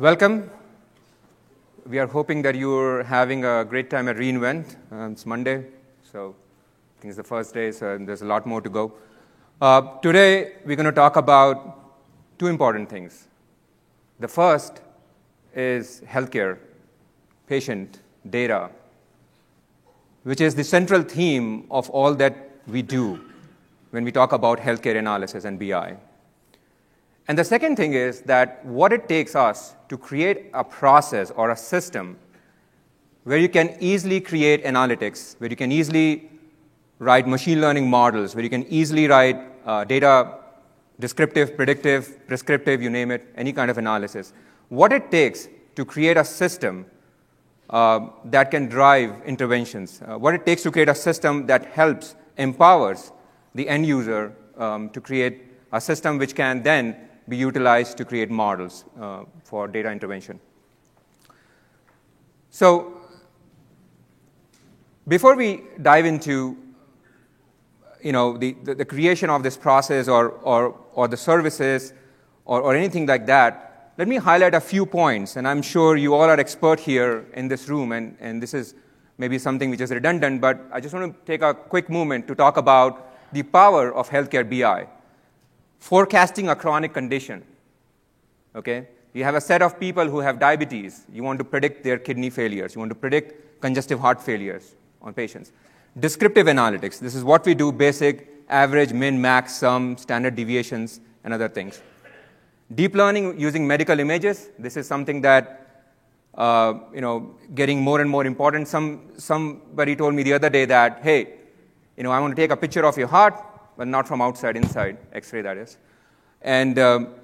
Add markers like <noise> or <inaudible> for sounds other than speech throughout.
welcome. We are hoping that you're having a great time at reInvent. Um, it's Monday, so I think it's the first day, so there's a lot more to go. Uh, today, we're going to talk about two important things. The first is healthcare, patient data, which is the central theme of all that we do when we talk about healthcare analysis and BI. And the second thing is that what it takes us to create a process or a system where you can easily create analytics, where you can easily write machine learning models, where you can easily write uh, data descriptive, predictive, prescriptive, you name it, any kind of analysis. What it takes to create a system uh, that can drive interventions, uh, what it takes to create a system that helps, empowers the end user um, to create a system which can then be utilized to create models uh, for data intervention. So, before we dive into you know, the, the, the creation of this process or, or, or the services or, or anything like that, let me highlight a few points. And I'm sure you all are expert here in this room, and, and this is maybe something which is redundant, but I just want to take a quick moment to talk about the power of healthcare BI. Forecasting a chronic condition. Okay? You have a set of people who have diabetes. You want to predict their kidney failures. You want to predict congestive heart failures on patients. Descriptive analytics. This is what we do basic, average, min, max, sum, standard deviations, and other things. Deep learning using medical images. This is something that uh, you know getting more and more important. Some somebody told me the other day that hey, you know, I want to take a picture of your heart, but not from outside, inside, X-ray that is, and um,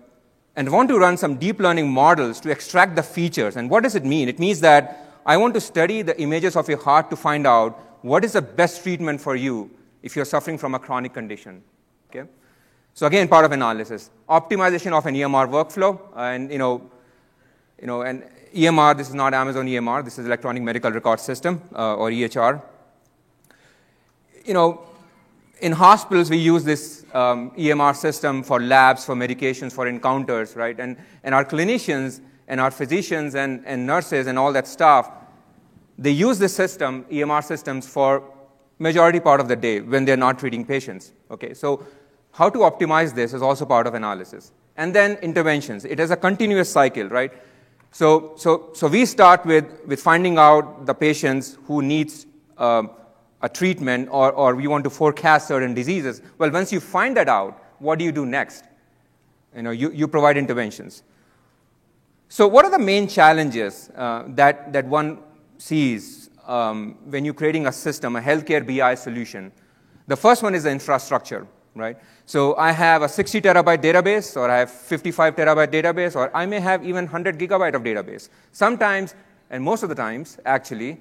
and want to run some deep learning models to extract the features. And what does it mean? It means that I want to study the images of your heart to find out what is the best treatment for you if you're suffering from a chronic condition. Okay? So again, part of analysis. Optimization of an EMR workflow, and you know, you know, and EMR, this is not Amazon EMR, this is Electronic Medical Record System, uh, or EHR you know, in hospitals, we use this um, EMR system for labs, for medications, for encounters, right? And, and our clinicians and our physicians and, and nurses and all that stuff, they use this system, EMR systems, for majority part of the day when they're not treating patients. Okay, so how to optimize this is also part of analysis. And then interventions. It is a continuous cycle, right? So, so, so we start with, with finding out the patients who needs um, a treatment or, or we want to forecast certain diseases. Well, once you find that out, what do you do next? You know, you, you provide interventions. So, what are the main challenges uh, that, that one sees um, when you're creating a system, a healthcare BI solution? The first one is the infrastructure, right? So, I have a 60 terabyte database, or I have 55 terabyte database, or I may have even 100 gigabyte of database. Sometimes, and most of the times, actually,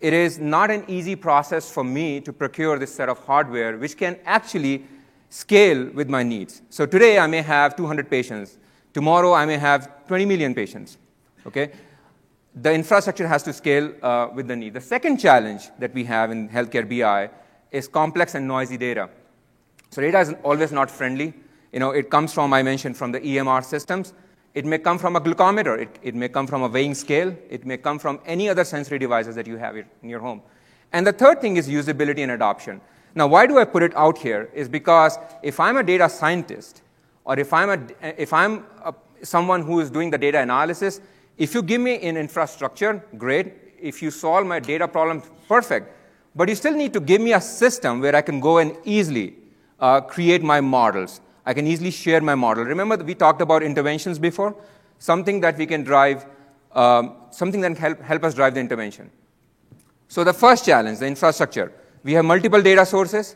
it is not an easy process for me to procure this set of hardware, which can actually scale with my needs. So today I may have 200 patients. Tomorrow I may have 20 million patients. Okay? The infrastructure has to scale uh, with the need. The second challenge that we have in healthcare BI is complex and noisy data. So data is always not friendly. You know, it comes from, I mentioned, from the EMR systems. It may come from a glucometer. It, it may come from a weighing scale. It may come from any other sensory devices that you have in your home. And the third thing is usability and adoption. Now, why do I put it out here? Is because if I'm a data scientist, or if I'm, a, if I'm a, someone who is doing the data analysis, if you give me an infrastructure, great. If you solve my data problem, perfect. But you still need to give me a system where I can go and easily uh, create my models. I can easily share my model. Remember, we talked about interventions before? Something that we can drive, um, something that can help, help us drive the intervention. So, the first challenge, the infrastructure. We have multiple data sources.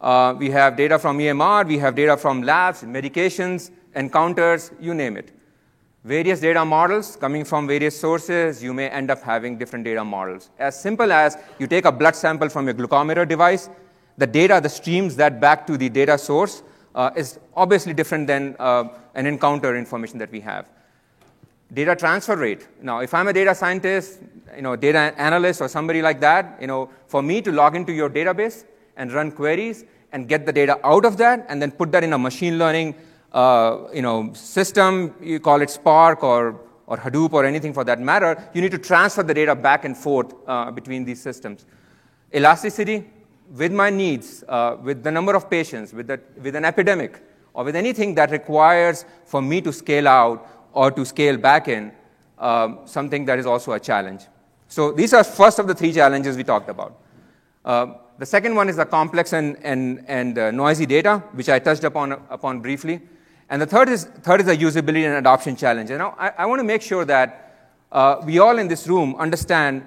Uh, we have data from EMR, we have data from labs, medications, encounters, you name it. Various data models coming from various sources, you may end up having different data models. As simple as you take a blood sample from your glucometer device, the data, the streams that back to the data source uh, is obviously different than uh, an encounter information that we have. Data transfer rate. Now, if I'm a data scientist, you know, data analyst or somebody like that, you know, for me to log into your database and run queries and get the data out of that and then put that in a machine learning, uh, you know, system, you call it Spark or, or Hadoop or anything for that matter, you need to transfer the data back and forth uh, between these systems. Elasticity, with my needs, uh, with the number of patients, with, the, with an epidemic, or with anything that requires for me to scale out or to scale back in, um, something that is also a challenge. So these are first of the three challenges we talked about. Uh, the second one is the complex and, and, and uh, noisy data, which I touched upon, upon briefly. And the third is, third is the usability and adoption challenge. And now I, I want to make sure that uh, we all in this room understand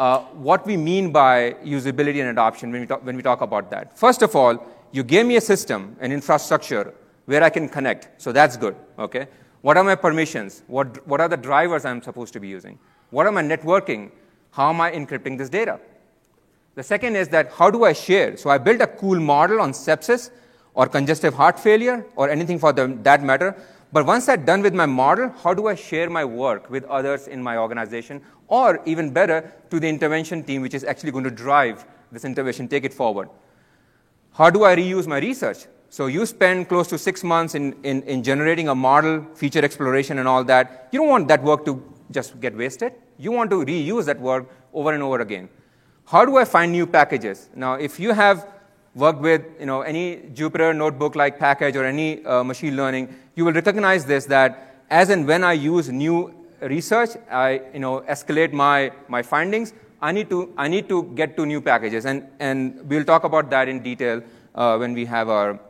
uh, what we mean by usability and adoption when we, talk, when we talk about that. First of all, you gave me a system, an infrastructure where I can connect. So that's good, okay? What are my permissions? What, what are the drivers I'm supposed to be using? What am I networking? How am I encrypting this data? The second is that how do I share? So I built a cool model on sepsis or congestive heart failure or anything for the, that matter. But once I'm done with my model, how do I share my work with others in my organization or even better to the intervention team, which is actually going to drive this intervention, take it forward? How do I reuse my research? So you spend close to six months in, in, in generating a model, feature exploration, and all that. You don't want that work to just get wasted. You want to reuse that work over and over again. How do I find new packages? Now, if you have worked with you know, any Jupyter notebook-like package or any uh, machine learning, you will recognize this that as and when I use new research, I you know, escalate my, my findings, I need, to, I need to get to new packages. And, and we'll talk about that in detail uh, when we have our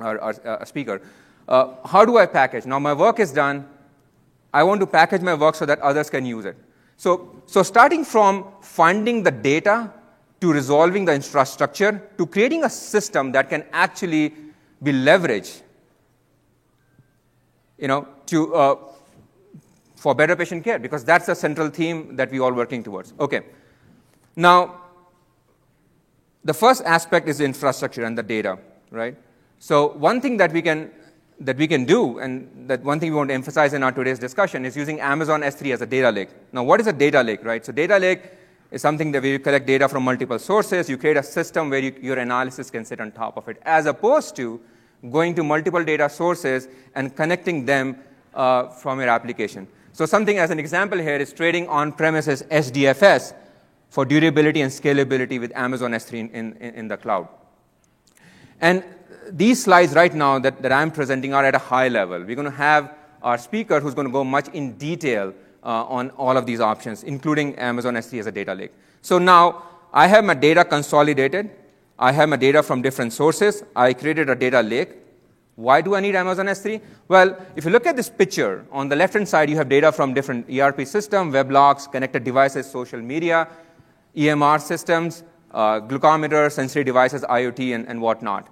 our, our uh, speaker. Uh, how do I package? Now, my work is done. I want to package my work so that others can use it. So, so starting from finding the data to resolving the infrastructure to creating a system that can actually be leveraged you know, to, uh, for better patient care, because that's the central theme that we're all working towards. Okay. Now, the first aspect is infrastructure and the data, right? So one thing that we can that we can do, and that one thing we want to emphasize in our today's discussion is using Amazon S3 as a data lake. Now, what is a data lake, right? So data lake is something that where you collect data from multiple sources. You create a system where you, your analysis can sit on top of it, as opposed to going to multiple data sources and connecting them uh, from your application. So something as an example here is trading on-premises HDFS for durability and scalability with Amazon S3 in, in, in the cloud. And these slides right now that, that I'm presenting are at a high level. We're going to have our speaker who's going to go much in detail uh, on all of these options, including Amazon S3 as a data lake. So now I have my data consolidated. I have my data from different sources. I created a data lake. Why do I need Amazon S3? Well, if you look at this picture, on the left-hand side, you have data from different ERP systems, weblogs, connected devices, social media, EMR systems, uh, glucometer, sensory devices, IoT, and, and whatnot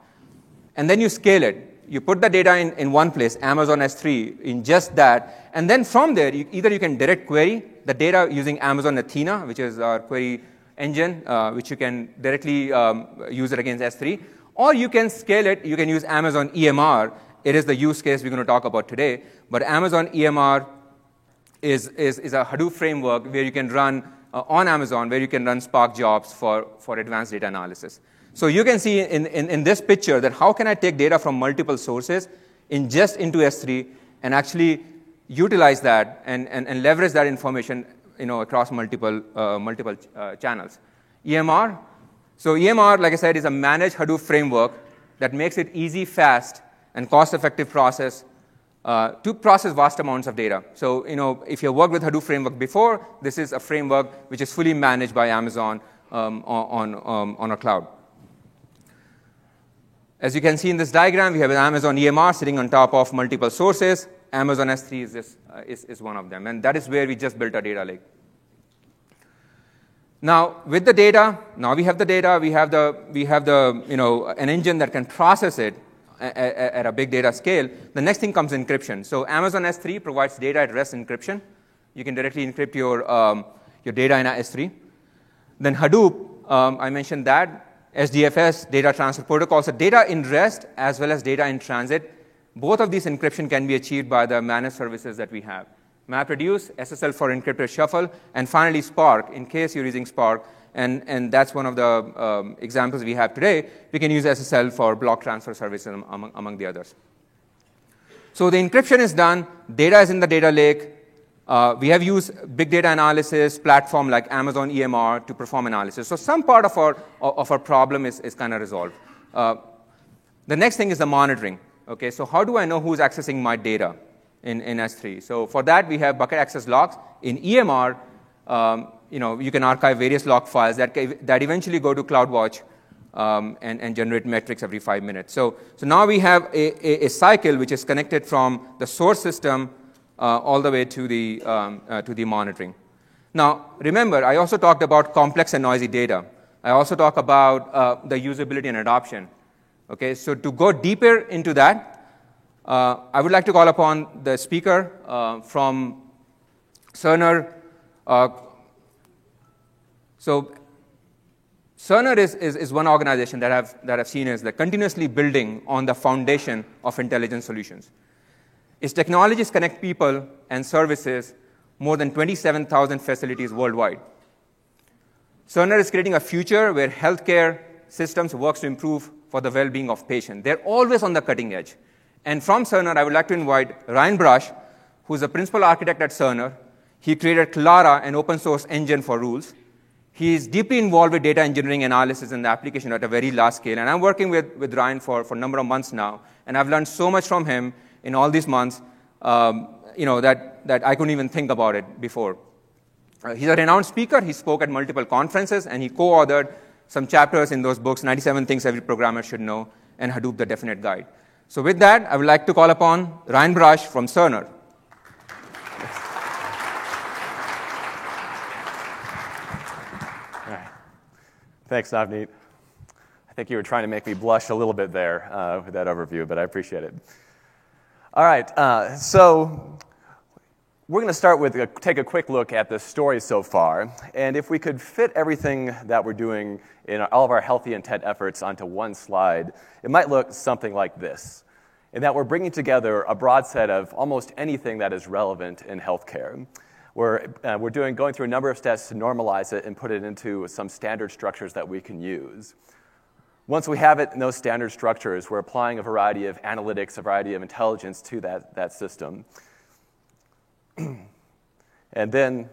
and then you scale it. You put the data in, in one place, Amazon S3, in just that, and then from there, you, either you can direct query the data using Amazon Athena, which is our query engine, uh, which you can directly um, use it against S3, or you can scale it, you can use Amazon EMR. It is the use case we're going to talk about today, but Amazon EMR is, is, is a Hadoop framework where you can run uh, on Amazon, where you can run Spark jobs for, for advanced data analysis. So you can see in, in, in, this picture that how can I take data from multiple sources, ingest into S3, and actually utilize that and, and, and leverage that information you know, across multiple, uh, multiple uh, channels. EMR. So EMR, like I said, is a managed Hadoop framework that makes it easy, fast, and cost-effective process uh, to process vast amounts of data. So, you know, if you worked with Hadoop framework before, this is a framework which is fully managed by Amazon um, on, on, um, on a cloud. As you can see in this diagram, we have an Amazon EMR sitting on top of multiple sources. Amazon S3 is, this, uh, is, is one of them, and that is where we just built our data lake. Now, with the data, now we have the data, we have the, we have the, you know, an engine that can process it at, a big data scale. The next thing comes encryption. So Amazon S3 provides data at rest encryption. You can directly encrypt your, um, your data in S3. Then Hadoop, um, I mentioned that. HDFS, data transfer protocol. So data in rest as well as data in transit, both of these encryption can be achieved by the managed services that we have. MapReduce, SSL for encrypted shuffle, and finally Spark, in case you're using Spark, and, and that's one of the um, examples we have today. We can use SSL for block transfer services among, among the others. So the encryption is done, data is in the data lake, Uh, we have used big data analysis platform like Amazon EMR to perform analysis. So some part of our, of our problem is, is kind of resolved. Uh, the next thing is the monitoring. Okay, so how do I know who's accessing my data in, in S3? So for that, we have bucket access logs. In EMR, um, you know, you can archive various log files that, that eventually go to CloudWatch um, and, and, generate metrics every five minutes. So, so now we have a, a, a cycle which is connected from the source system uh, all the way to the, um, uh, to the monitoring. Now, remember, I also talked about complex and noisy data. I also talk about uh, the usability and adoption. Okay, so to go deeper into that, uh, I would like to call upon the speaker uh, from Cerner. Uh, so Cerner is, is, is, one organization that I've, that I've seen the continuously building on the foundation of intelligent solutions. Its technologies connect people and services more than 27,000 facilities worldwide. Cerner is creating a future where healthcare systems works to improve for the well-being of patients. They're always on the cutting edge. And from Cerner, I would like to invite Ryan Brush, who's a principal architect at Cerner. He created Clara, an open source engine for rules. He is deeply involved with data engineering analysis and the application at a very large scale. And I'm working with, with Ryan for, for a number of months now. And I've learned so much from him in all these months um, you know, that, that I couldn't even think about it before. Uh, he's a renowned speaker. He spoke at multiple conferences, and he co authored some chapters in those books 97 Things Every Programmer Should Know and Hadoop the Definite Guide. So, with that, I would like to call upon Ryan Brush from Cerner. Thanks, Navneet. I think you were trying to make me blush a little bit there uh, with that overview, but I appreciate it. All right, uh, so we're going to start with a, take a quick look at the story so far. And if we could fit everything that we're doing in all of our HealtheIntent efforts onto one slide, it might look something like this. In that we're bringing together a broad set of almost anything that is relevant in healthcare. We're, uh, we're doing, going through a number of steps to normalize it and put it into some standard structures that we can use. Once we have it in those standard structures, we're applying a variety of analytics, a variety of intelligence to that, that system. <clears throat> and then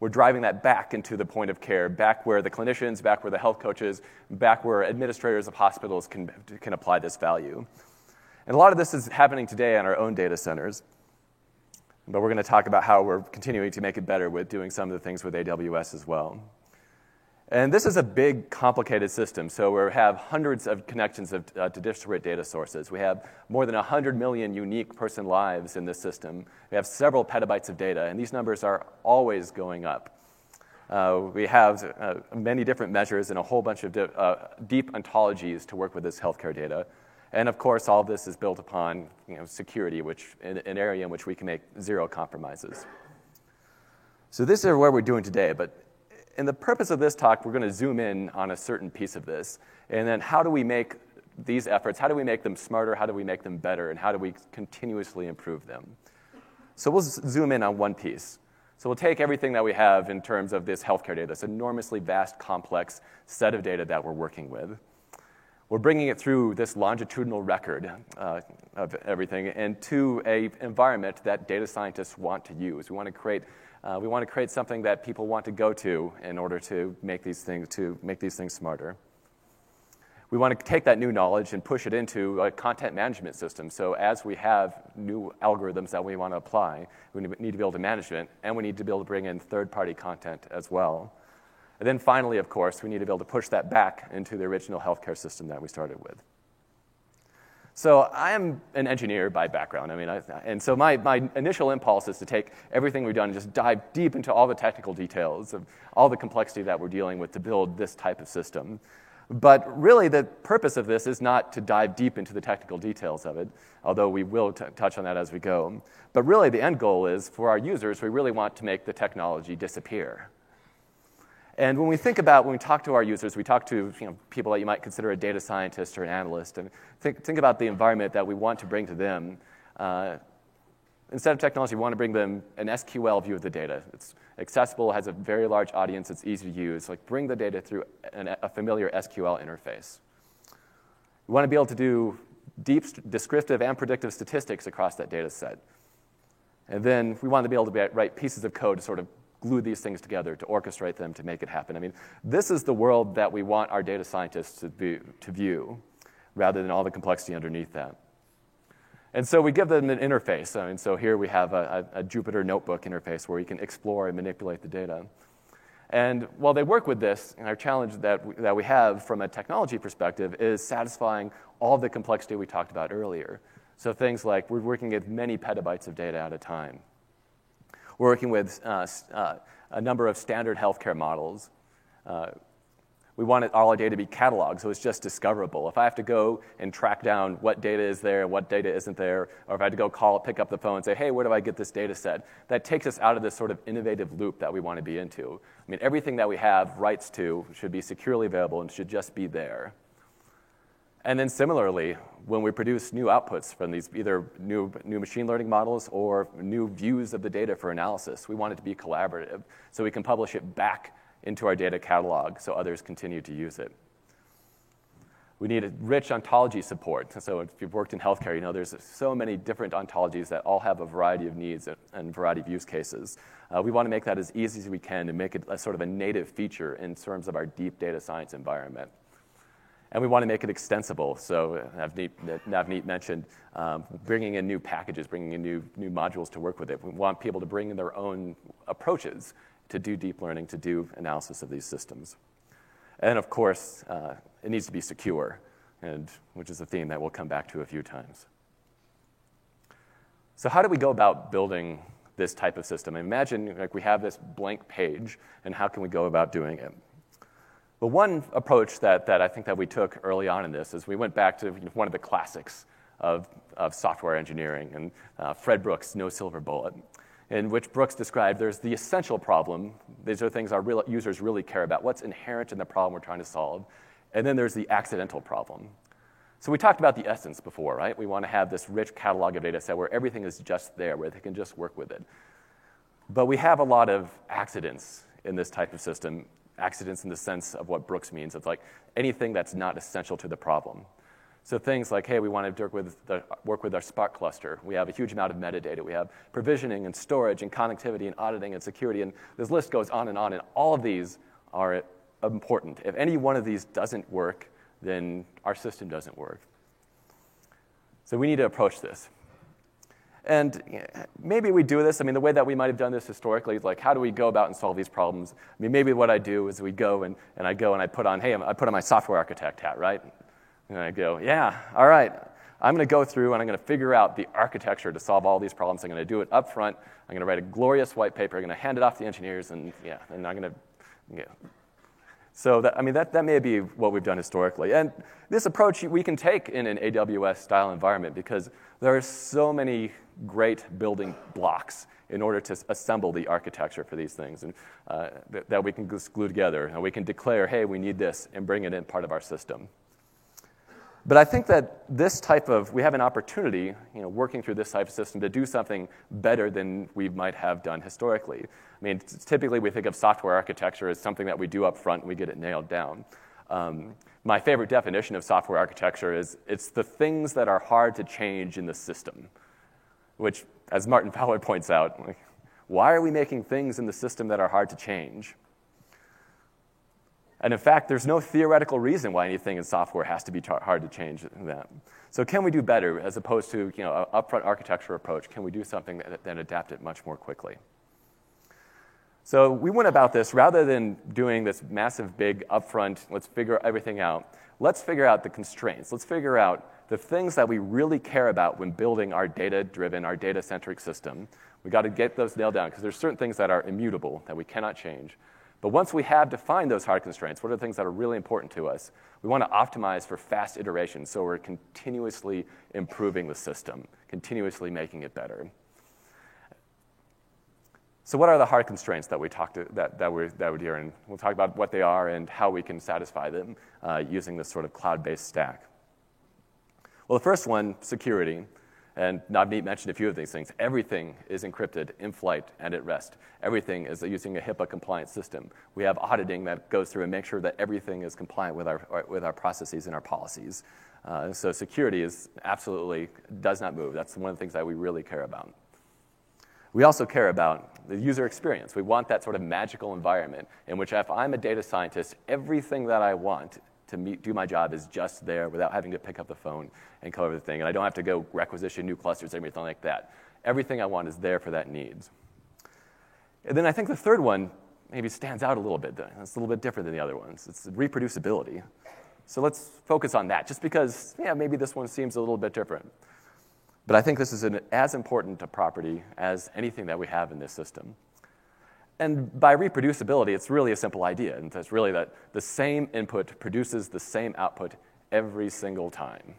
we're driving that back into the point of care, back where the clinicians, back where the health coaches, back where administrators of hospitals can, can apply this value. And a lot of this is happening today on our own data centers. But we're going to talk about how we're continuing to make it better with doing some of the things with AWS as well. And this is a big, complicated system. So we have hundreds of connections of, uh, to disparate data sources. We have more than 100 million unique person lives in this system. We have several petabytes of data, and these numbers are always going up. Uh, we have uh, many different measures and a whole bunch of di- uh, deep ontologies to work with this healthcare data. And of course, all of this is built upon you know, security, which an area in which we can make zero compromises. So this is where we're doing today, but in the purpose of this talk, we're going to zoom in on a certain piece of this. And then how do we make these efforts, how do we make them smarter, how do we make them better, and how do we continuously improve them? So we'll zoom in on one piece. So we'll take everything that we have in terms of this healthcare data, this enormously vast, complex set of data that we're working with. We're bringing it through this longitudinal record uh, of everything into an environment that data scientists want to use. We want to create uh, we want to create something that people want to go to in order to make these things, to make these things smarter. We want to take that new knowledge and push it into a content management system. So as we have new algorithms that we want to apply, we need to be able to manage it, and we need to be able to bring in third-party content as well. And then finally, of course, we need to be able to push that back into the original healthcare system that we started with. So I am an engineer by background. I mean, I, and so my, my initial impulse is to take everything we've done and just dive deep into all the technical details of all the complexity that we're dealing with to build this type of system. But really, the purpose of this is not to dive deep into the technical details of it, although we will t- touch on that as we go. But really, the end goal is for our users, we really want to make the technology disappear. And when we think about, when we talk to our users, we talk to you know, people that you might consider a data scientist or an analyst, and think, think about the environment that we want to bring to them. Uh, instead of technology, we want to bring them an SQL view of the data. It's accessible, has a very large audience, it's easy to use. Like bring the data through an, a familiar SQL interface. We want to be able to do deep descriptive and predictive statistics across that data set. And then we want to be able to write pieces of code to sort of glue these things together, to orchestrate them, to make it happen. I mean, this is the world that we want our data scientists to, be, to view, rather than all the complexity underneath that. And so we give them an interface. I mean, so here we have a, a, a Jupyter notebook interface where you can explore and manipulate the data. And while they work with this, our challenge that we, that we have from a technology perspective is satisfying all the complexity we talked about earlier. So things like we're working with many petabytes of data at a time. We're working with uh, uh, a number of standard healthcare models. Uh, we want all our data to be cataloged, so it's just discoverable. If I have to go and track down what data is there and what data isn't there, or if I had to go call, pick up the phone and say, hey, where do I get this data set? That takes us out of this sort of innovative loop that we want to be into. I mean, everything that we have rights to should be securely available and should just be there. And then similarly, when we produce new outputs from these either new, new machine learning models or new views of the data for analysis, we want it to be collaborative so we can publish it back into our data catalog so others continue to use it. We need rich ontology support. So if you've worked in healthcare, you know there's so many different ontologies that all have a variety of needs and variety of use cases. Uh, we want to make that as easy as we can and make it a sort of a native feature in terms of our deep data science environment. And we want to make it extensible. So Navneet, Navneet mentioned um, bringing in new packages, bringing in new, new modules to work with it. We want people to bring in their own approaches to do deep learning, to do analysis of these systems. And of course, uh, it needs to be secure, and, which is a theme that we'll come back to a few times. So how do we go about building this type of system? Imagine like we have this blank page, and how can we go about doing it? But one approach that, that I think that we took early on in this is we went back to one of the classics of, of software engineering, and uh, Fred Brooks' No Silver Bullet, in which Brooks described there's the essential problem. These are things our real users really care about, what's inherent in the problem we're trying to solve. And then there's the accidental problem. So we talked about the essence before, right? We want to have this rich catalog of data set where everything is just there, where they can just work with it. But we have a lot of accidents in this type of system, accidents in the sense of what Brooks means. It's like anything that's not essential to the problem. So things like, hey, we want to work with, the, work with our Spark cluster. We have a huge amount of metadata. We have provisioning and storage and connectivity and auditing and security. And this list goes on and on. And all of these are important. If any one of these doesn't work, then our system doesn't work. So we need to approach this. And maybe we do this. I mean, the way that we might have done this historically is like, how do we go about and solve these problems? I mean, maybe what I do is we go and, and I go and I put on, hey, I put on my software architect hat, right? And I go, yeah, all right. I'm going to go through and I'm going to figure out the architecture to solve all these problems. I'm going to do it up front. I'm going to write a glorious white paper. I'm going to hand it off to the engineers, and yeah, and I'm going to. Yeah. So that, I mean, that, that may be what we've done historically. And this approach we can take in an AWS style environment because there are so many great building blocks in order to assemble the architecture for these things and uh, that, that we can just glue together. And we can declare, hey, we need this, and bring it in part of our system. But I think that this type of, we have an opportunity, you know, working through this type of system to do something better than we might have done historically. I mean, typically we think of software architecture as something that we do up front and we get it nailed down. Um, my favorite definition of software architecture is it's the things that are hard to change in the system, which, as Martin <laughs> Fowler points out, like, why are we making things in the system that are hard to change? And in fact, there's no theoretical reason why anything in software has to be hard to change that. So can we do better as opposed to you know, an upfront architecture approach? Can we do something that, then adapt it much more quickly? So we went about this rather than doing this massive, big upfront, let's figure everything out. Let's figure out the constraints. Let's figure out the things that we really care about when building our data driven, our data centric system. We got to get those nailed down because there's certain things that are immutable that we cannot change. But once we have defined those hard constraints, what are the things that are really important to us? We want to optimize for fast iteration so we're continuously improving the system, continuously making it better. So, what are the hard constraints that we talked that, that, we're, that we're here? And we'll talk about what they are and how we can satisfy them uh, using this sort of cloud based stack. Well, the first one, security. And Navneet mentioned a few of these things. Everything is encrypted in flight and at rest. Everything is using a HIPAA compliant system. We have auditing that goes through and makes sure that everything is compliant with our, with our processes and our policies. Uh, so security is absolutely does not move. That's one of the things that we really care about. We also care about the user experience. We want that sort of magical environment in which, if I'm a data scientist, everything that I want to meet, do my job is just there without having to pick up the phone and cover the thing. And I don't have to go requisition new clusters, or anything like that. Everything I want is there for that needs. And then I think the third one maybe stands out a little bit. It's a little bit different than the other ones. It's reproducibility. So let's focus on that, just because, yeah, maybe this one seems a little bit different. But I think this is an, as important a property as anything that we have in this system. And by reproducibility, it's really a simple idea. And it's really that the same input produces the same output every single time.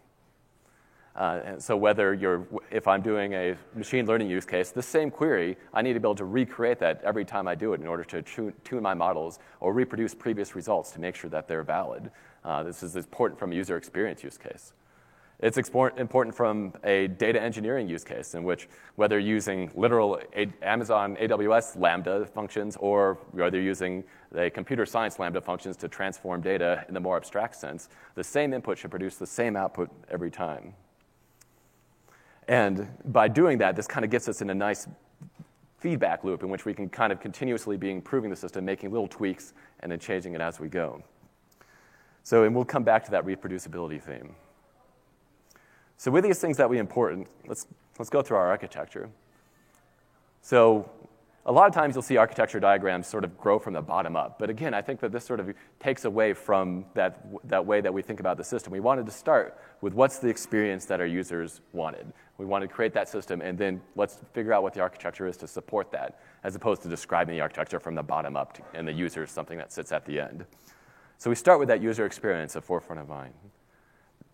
Uh, and so whether you're, if I'm doing a machine learning use case, the same query, I need to be able to recreate that every time I do it in order to tune, my models or reproduce previous results to make sure that they're valid. Uh, this is important from a user experience use case. It's important from a data engineering use case in which whether using literal Amazon AWS Lambda functions or whether using the computer science Lambda functions to transform data in the more abstract sense, the same input should produce the same output every time. And by doing that, this kind of gets us in a nice feedback loop in which we can kind of continuously be improving the system, making little tweaks, and then changing it as we go. So, and we'll come back to that reproducibility theme. So with these things that we import, let's, let's go through our architecture. So a lot of times you'll see architecture diagrams sort of grow from the bottom up. But again, I think that this sort of takes away from that, that way that we think about the system. We wanted to start with what's the experience that our users wanted. We wanted to create that system, and then let's figure out what the architecture is to support that, as opposed to describing the architecture from the bottom up to, and the user is something that sits at the end. So we start with that user experience at forefront of mind.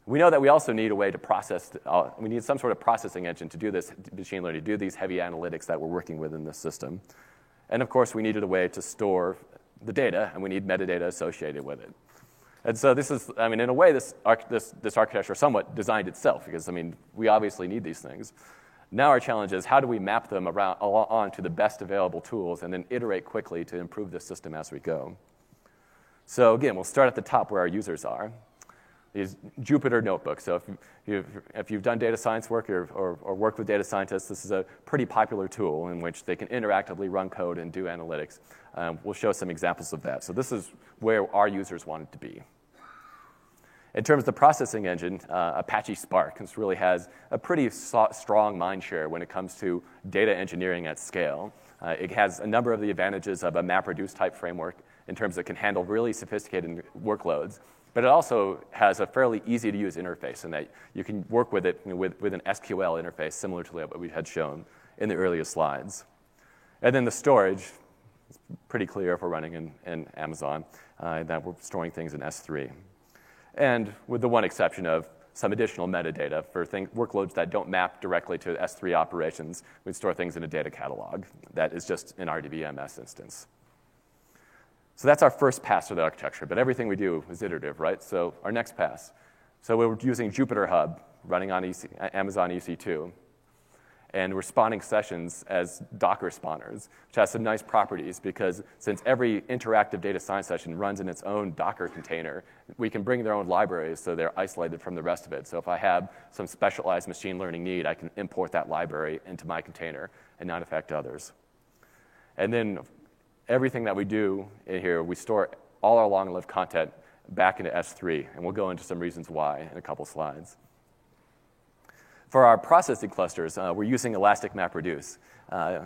We know that we also need a way to process, uh, we need some sort of processing engine to do this machine learning, to do these heavy analytics that we're working with in this system. And of course, we needed a way to store the data, and we need metadata associated with it. And so this is, I mean, in a way, this, this, this architecture somewhat designed itself, because, I mean, we obviously need these things. Now our challenge is how do we map them around, onto the best available tools and then iterate quickly to improve the system as we go. So again, we'll start at the top where our users are these Jupyter notebooks. So if you've, if you've done data science work or, or, or, worked with data scientists, this is a pretty popular tool in which they can interactively run code and do analytics. Um, we'll show some examples of that. So this is where our users want it to be. In terms of the processing engine, uh, Apache Spark this really has a pretty so- strong mind share when it comes to data engineering at scale. Uh, it has a number of the advantages of a MapReduce type framework in terms of it can handle really sophisticated workloads but it also has a fairly easy to use interface in that you can work with it with, with an SQL interface similar to what we had shown in the earlier slides. And then the storage, it's pretty clear if we're running in, in Amazon uh, that we're storing things in S3. And with the one exception of some additional metadata for thing, workloads that don't map directly to S3 operations, we store things in a data catalog that is just an RDBMS instance. So that's our first pass through the architecture, but everything we do is iterative, right? So our next pass. So we're using Jupyter Hub running on EC, Amazon EC2. And we're spawning sessions as Docker spawners, which has some nice properties because since every interactive data science session runs in its own Docker container, we can bring their own libraries so they're isolated from the rest of it. So if I have some specialized machine learning need, I can import that library into my container and not affect others. And then everything that we do in here, we store all our long lived content back into S3, and we'll go into some reasons why in a couple slides. For our processing clusters, uh, we're using Elastic MapReduce. Uh,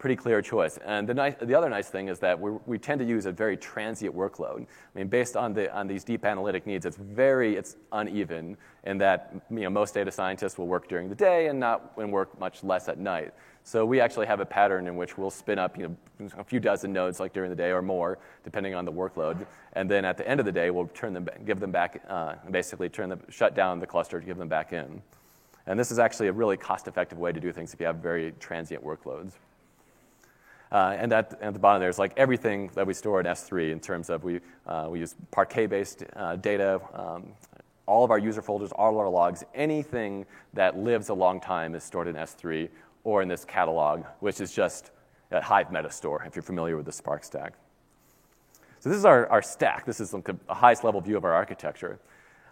pretty clear choice. And the, the other nice thing is that we, we tend to use a very transient workload. I mean, based on, the, on these deep analytic needs, it's very it's uneven in that you know, most data scientists will work during the day and not and work much less at night. So we actually have a pattern in which we'll spin up you know, a few dozen nodes like during the day or more, depending on the workload. And then at the end of the day, we'll turn them, give them back, uh, basically turn them, shut down the cluster to give them back in. And this is actually a really cost-effective way to do things if you have very transient workloads. Uh, and at, at, the bottom there's like everything that we store in S3 in terms of we, uh, we use Parquet-based uh, data, um, all of our user folders, all of our logs, anything that lives a long time is stored in S3 or in this catalog, which is just Hive metastore, if you're familiar with the Spark stack. So this is our, our stack. This is the highest level view of our architecture.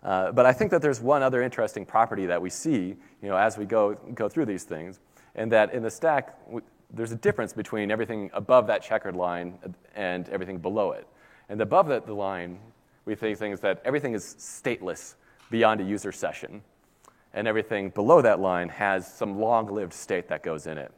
Uh, but I think that there's one other interesting property that we see you know, as we go, go through these things, and that in the stack, there's a difference between everything above that checkered line and everything below it. And above the, the line, we think things that everything is stateless beyond a user session. And everything below that line has some long lived state that goes in it.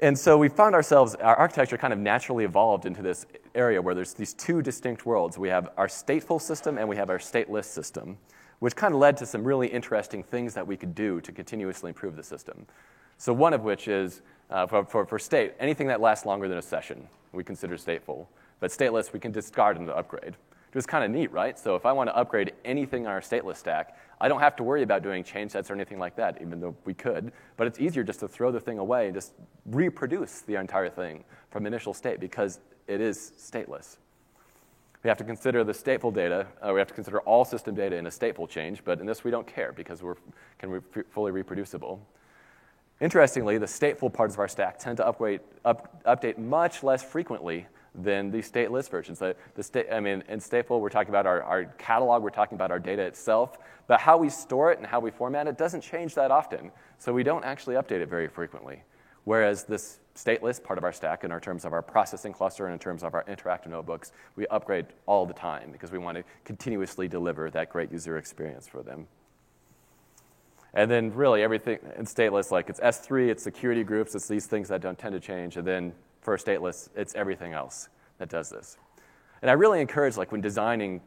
And so we found ourselves, our architecture kind of naturally evolved into this area where there's these two distinct worlds. We have our stateful system and we have our stateless system, which kind of led to some really interesting things that we could do to continuously improve the system. So, one of which is uh, for, for, for state, anything that lasts longer than a session, we consider stateful. But stateless, we can discard and upgrade. It was kind of neat, right? So if I want to upgrade anything on our stateless stack, I don't have to worry about doing change sets or anything like that, even though we could. But it's easier just to throw the thing away and just reproduce the entire thing from initial state because it is stateless. We have to consider the stateful data. Uh, we have to consider all system data in a stateful change, but in this we don't care because we're can re- fully reproducible. Interestingly, the stateful parts of our stack tend to up, update much less frequently than the stateless versions. The, the state, I mean, in stateful, we're talking about our, our catalog, we're talking about our data itself, but how we store it and how we format it doesn't change that often. So we don't actually update it very frequently. Whereas this stateless part of our stack, in our terms of our processing cluster and in terms of our interactive notebooks, we upgrade all the time because we want to continuously deliver that great user experience for them. And then really everything in stateless, like it's S3, it's security groups, it's these things that don't tend to change. And then for stateless, it's everything else that does this. And I really encourage, like when designing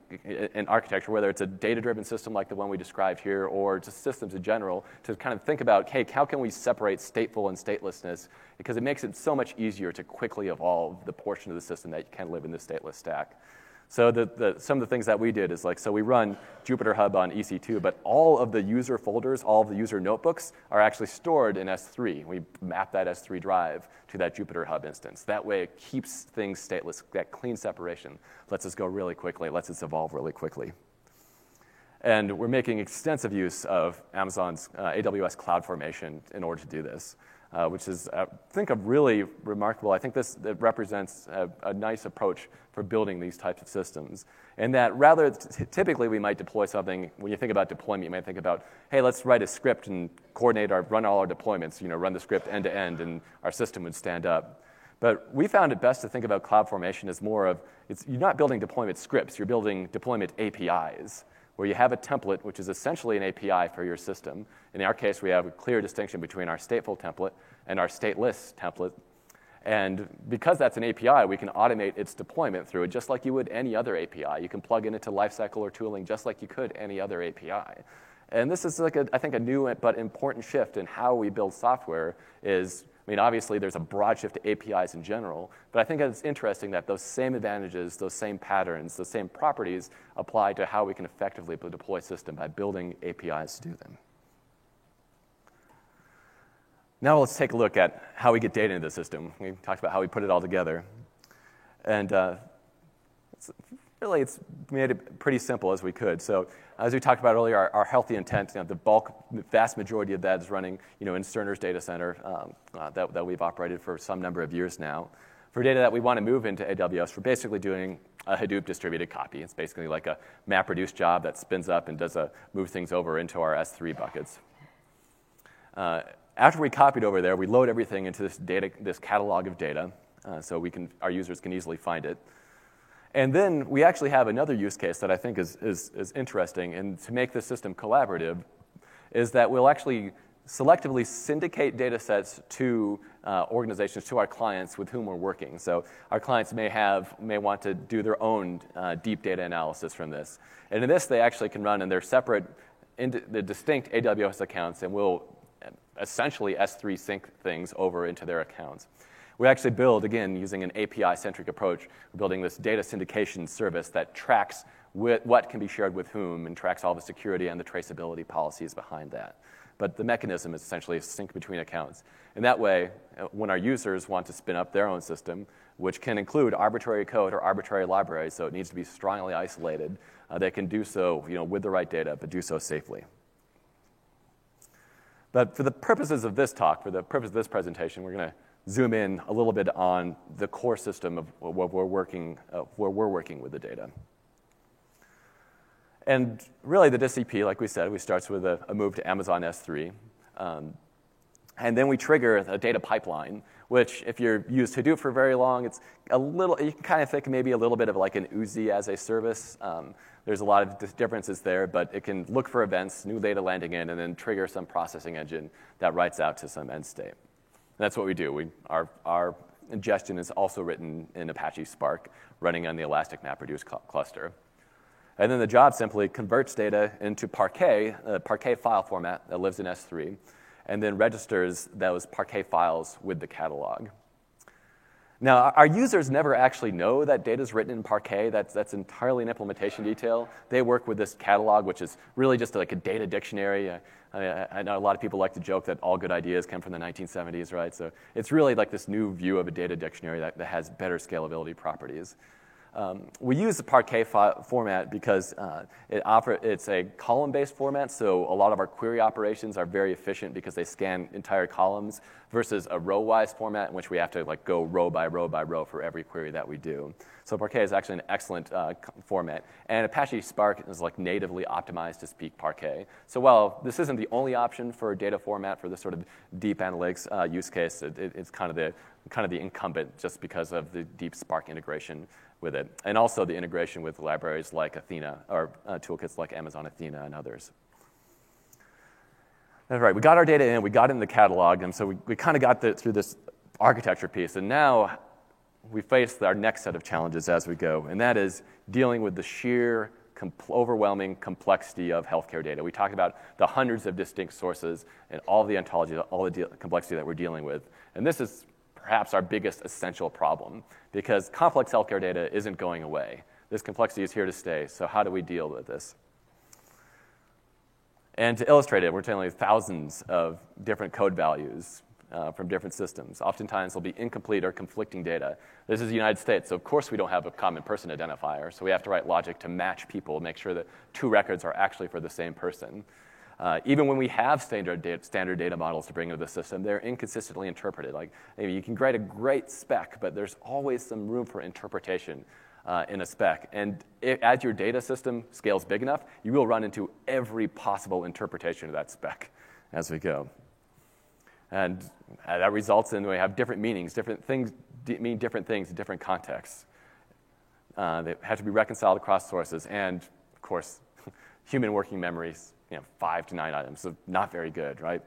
an architecture, whether it's a data-driven system like the one we described here, or just systems in general, to kind of think about, hey, how can we separate stateful and statelessness? Because it makes it so much easier to quickly evolve the portion of the system that can live in the stateless stack. So the, the, some of the things that we did is like, so we run Jupyter Hub on EC2, but all of the user folders, all of the user notebooks are actually stored in S3. We map that S3 drive to that Jupyter Hub instance. That way it keeps things stateless. That clean separation lets us go really quickly, lets us evolve really quickly. And we're making extensive use of Amazon's uh, AWS CloudFormation in order to do this uh, which is, uh, I think, a really remarkable. I think this represents a, a, nice approach for building these types of systems. And that rather, t- typically, we might deploy something. When you think about deployment, you might think about, hey, let's write a script and coordinate our, run all our deployments. You know, run the script end to end, and our system would stand up. But we found it best to think about CloudFormation as more of it's, you're not building deployment scripts, you're building deployment APIs where you have a template, which is essentially an API for your system. In our case, we have a clear distinction between our stateful template and our stateless template. And because that's an API, we can automate its deployment through it just like you would any other API. You can plug in it into lifecycle or tooling just like you could any other API. And this is like a, I think a new but important shift in how we build software is I mean, obviously, there's a broad shift to APIs in general, but I think it's interesting that those same advantages, those same patterns, those same properties apply to how we can effectively deploy a system by building APIs to do them. Now let's take a look at how we get data into the system. We talked about how we put it all together. And uh, really, it's made it pretty simple as we could. So, as we talked about earlier, our, our HealtheIntent, you know, the bulk, vast majority of that is running you know, in Cerner's data center um, uh, that, that we've operated for some number of years now. For data that we want to move into AWS, we're basically doing a Hadoop distributed copy. It's basically like a MapReduce job that spins up and does a move things over into our S3 buckets. Uh, after we copied over there, we load everything into this data, this catalog of data, uh, so we can, our users can easily find it. And then we actually have another use case that I think is, is, is interesting, and to make the system collaborative, is that we'll actually selectively syndicate data sets to uh, organizations, to our clients with whom we're working. So our clients may have, may want to do their own uh, deep data analysis from this. And in this, they actually can run in their separate, in the distinct AWS accounts, and we'll essentially S3 sync things over into their accounts. We actually build, again, using an API centric approach, we're building this data syndication service that tracks what can be shared with whom and tracks all the security and the traceability policies behind that. But the mechanism is essentially a sync between accounts. And that way, uh, when our users want to spin up their own system, which can include arbitrary code or arbitrary libraries, so it needs to be strongly isolated, uh, they can do so you know, with the right data, but do so safely. But for the purposes of this talk, for the purpose of this presentation, we're going to zoom in a little bit on the core system of where we're working, where we're working with the data. And really, the DistCP, like we said, we starts with a, a move to Amazon S3. Um, And then we trigger a data pipeline, which, if you're used Hadoop for very long, it's a little, you can kind of think maybe a little bit of like an Oozie as a service. Um, there's a lot of differences there, but it can look for events, new data landing in, and then trigger some processing engine that writes out to some end state. That's what we do. We, our, our ingestion is also written in Apache Spark, running on the Elastic MapReduce cl- cluster. And then the job simply converts data into Parquet, a Parquet file format that lives in S3, and then registers those Parquet files with the catalog. Now, our users never actually know that data is written in Parquet. That's, that's entirely an implementation detail. They work with this catalog, which is really just like a data dictionary. I, I, I, know a lot of people like to joke that all good ideas come from the 1970s, right? So it's really like this new view of a data dictionary that, that has better scalability properties. Um, we use the Parquet format because uh, it it's a column-based format, so a lot of our query operations are very efficient because they scan entire columns versus a row-wise format in which we have to like go row by row by row for every query that we do. So Parquet is actually an excellent uh, format, and Apache Spark is like natively optimized to speak Parquet. So while this isn't the only option for a data format for this sort of deep analytics uh, use case, it, it, it's kind of the kind of the incumbent just because of the deep Spark integration with it, and also the integration with libraries like Athena or uh, toolkits like Amazon Athena and others. All right, we got our data in, we got in the catalog, and so we, we kind of got the, through this architecture piece, and now we face our next set of challenges as we go, and that is dealing with the sheer overwhelming complexity of healthcare data. We talked about the hundreds of distinct sources and all the ontology, all the de- complexity that we're dealing with. And this is perhaps our biggest essential problem because complex healthcare data isn't going away. This complexity is here to stay, so how do we deal with this? And to illustrate it, we're telling thousands of different code values uh, from different systems. Oftentimes, there'll be incomplete or conflicting data. This is the United States, so of course we don't have a common person identifier, so we have to write logic to match people, make sure that two records are actually for the same person. Uh, even when we have standard data, standard data models to bring into the system, they're inconsistently interpreted. Like you can write a great spec, but there's always some room for interpretation uh, in a spec. And it, as your data system scales big enough, you will run into every possible interpretation of that spec as we go. And uh, that results in we have different meanings, different things mean different things in different contexts. Uh, they have to be reconciled across sources, and of course, <laughs> human working memories you know, five to nine items, so not very good, right?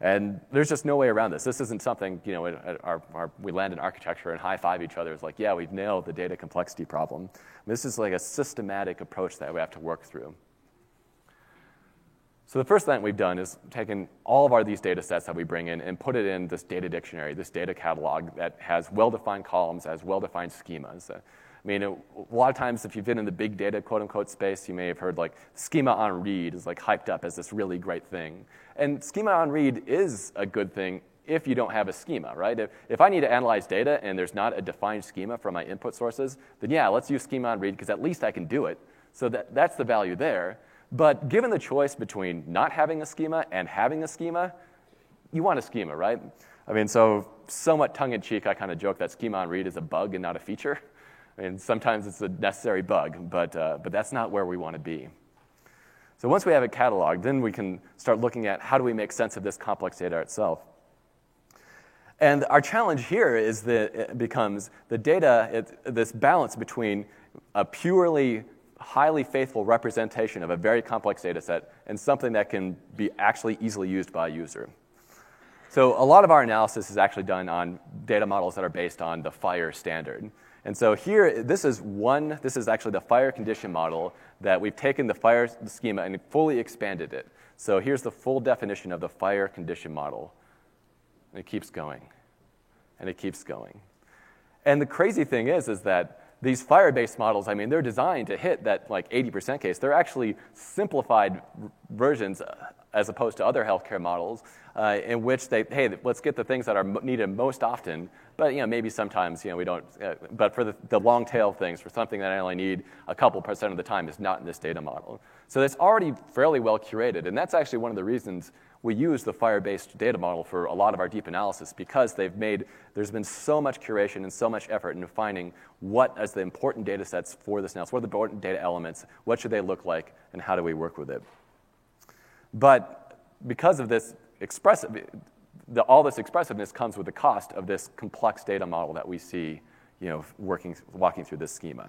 And there's just no way around this. This isn't something, you know, our, our, we land in architecture and high five each other. It's like, yeah, we've nailed the data complexity problem. This is like a systematic approach that we have to work through. So the first thing we've done is taken all of our these data sets that we bring in and put it in this data dictionary, this data catalog that has well-defined columns, has well-defined schemas. I mean, a lot of times, if you've been in the big data quote unquote space, you may have heard like schema on read is like hyped up as this really great thing. And schema on read is a good thing if you don't have a schema, right? If, if I need to analyze data and there's not a defined schema for my input sources, then yeah, let's use schema on read because at least I can do it. So that, that's the value there. But given the choice between not having a schema and having a schema, you want a schema, right? I mean, so somewhat tongue in cheek, I kind of joke that schema on read is a bug and not a feature. And sometimes it's a necessary bug, but, uh, but that's not where we want to be. So once we have it cataloged, then we can start looking at how do we make sense of this complex data itself. And our challenge here is that it becomes the data, it, this balance between a purely highly faithful representation of a very complex data set and something that can be actually easily used by a user. So a lot of our analysis is actually done on data models that are based on the FHIR standard. And so here, this is one, this is actually the FHIR condition model that we've taken the FHIR schema and fully expanded it. So here's the full definition of the FHIR condition model. And it keeps going. And it keeps going. And the crazy thing is, is that these FHIR-based models, I mean, they're designed to hit that like 80% case. They're actually simplified versions uh, as opposed to other healthcare models uh, in which they, hey, let's get the things that are needed most often, but you know, maybe sometimes you know, we don't, uh, but for the, the long tail things, for something that I only need a couple percent of the time is not in this data model. So it's already fairly well curated, and that's actually one of the reasons we use the FHIR-based data model for a lot of our deep analysis because they've made, there's been so much curation and so much effort in finding what is the important data sets for this analysis, what are the important data elements, what should they look like, and how do we work with it. But because of this expressive, the, all this expressiveness comes with the cost of this complex data model that we see you know, working, walking through this schema.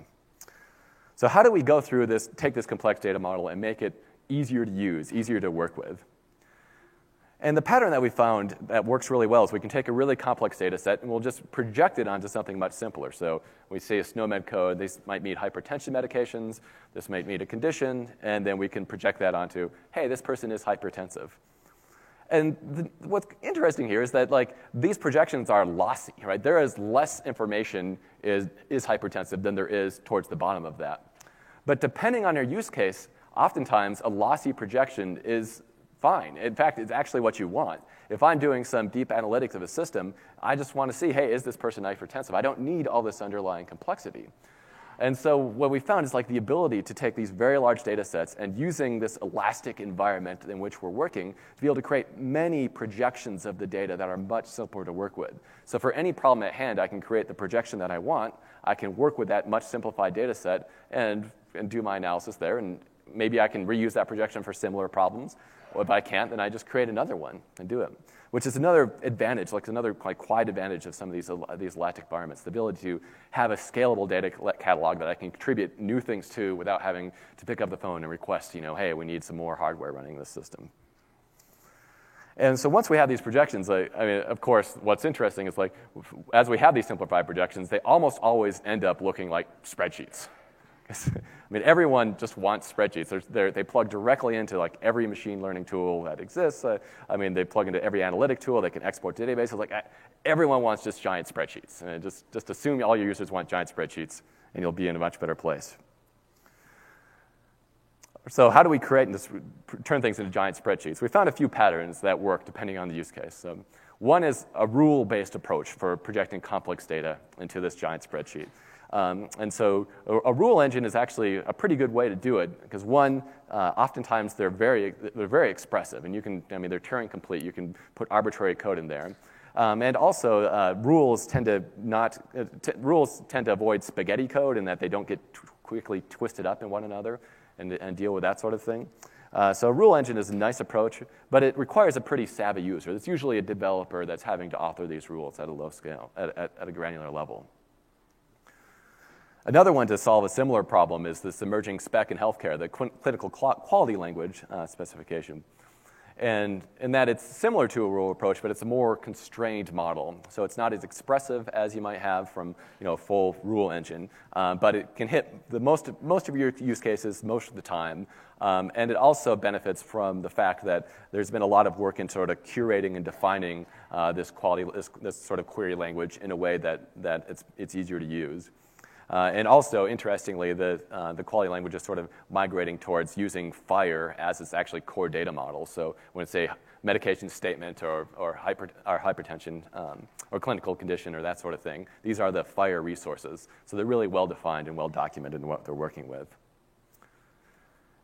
So how do we go through this, take this complex data model and make it easier to use, easier to work with? And the pattern that we found that works really well is we can take a really complex data set and we'll just project it onto something much simpler. So we say a SNOMED code, this might meet hypertension medications, this might meet a condition, and then we can project that onto, hey, this person is hypertensive. And the, what's interesting here is that like these projections are lossy, right? There is less information is, is hypertensive than there is towards the bottom of that. But depending on your use case, oftentimes a lossy projection is fine. In fact, it's actually what you want. If I'm doing some deep analytics of a system, I just want to see, hey, is this person hypertensive? I don't need all this underlying complexity. And so what we found is like the ability to take these very large data sets and using this elastic environment in which we're working to be able to create many projections of the data that are much simpler to work with. So for any problem at hand, I can create the projection that I want. I can work with that much simplified data set and, and do my analysis there. And maybe I can reuse that projection for similar problems. Or if I can't, then I just create another one and do it which is another advantage, like another like quite advantage of some of these, these elastic environments, the ability to have a scalable data catalog that I can contribute new things to without having to pick up the phone and request, you know, hey, we need some more hardware running this system. And so once we have these projections, I, I, mean, of course, what's interesting is like, as we have these simplified projections, they almost always end up looking like spreadsheets. I mean, everyone just wants spreadsheets. They're, they plug directly into like every machine learning tool that exists. Uh, I mean, they plug into every analytic tool. They can export databases. Like everyone wants just giant spreadsheets. And just, just assume all your users want giant spreadsheets, and you'll be in a much better place. So how do we create and turn things into giant spreadsheets? We found a few patterns that work depending on the use case. One is a rule-based approach for projecting complex data into this giant spreadsheet. Um, and so a, a, rule engine is actually a pretty good way to do it because one, uh, oftentimes they're very, they're very expressive and you can, I mean, they're Turing complete. You can put arbitrary code in there. Um, and also, uh, rules tend to not, uh, t- rules tend to avoid spaghetti code in that they don't get t- quickly twisted up in one another and, and deal with that sort of thing. Uh, so a rule engine is a nice approach, but it requires a pretty savvy user. It's usually a developer that's having to author these rules at a low scale, at, at, at a granular level. Another one to solve a similar problem is this emerging spec in healthcare, the clinical quality language uh, specification. And in that it's similar to a rule approach, but it's a more constrained model. So it's not as expressive as you might have from you know, a full rule engine, uh, but it can hit the most, most of your use cases most of the time. Um, and it also benefits from the fact that there's been a lot of work in sort of curating and defining uh, this quality, this, this, sort of query language in a way that, that it's, it's easier to use. Uh, and also, interestingly, the, uh, the quality language is sort of migrating towards using FHIR as its actually core data model. So when it's a medication statement or, or, hyper, or hypertension um, or clinical condition or that sort of thing, these are the FHIR resources. So they're really well defined and well documented in what they're working with.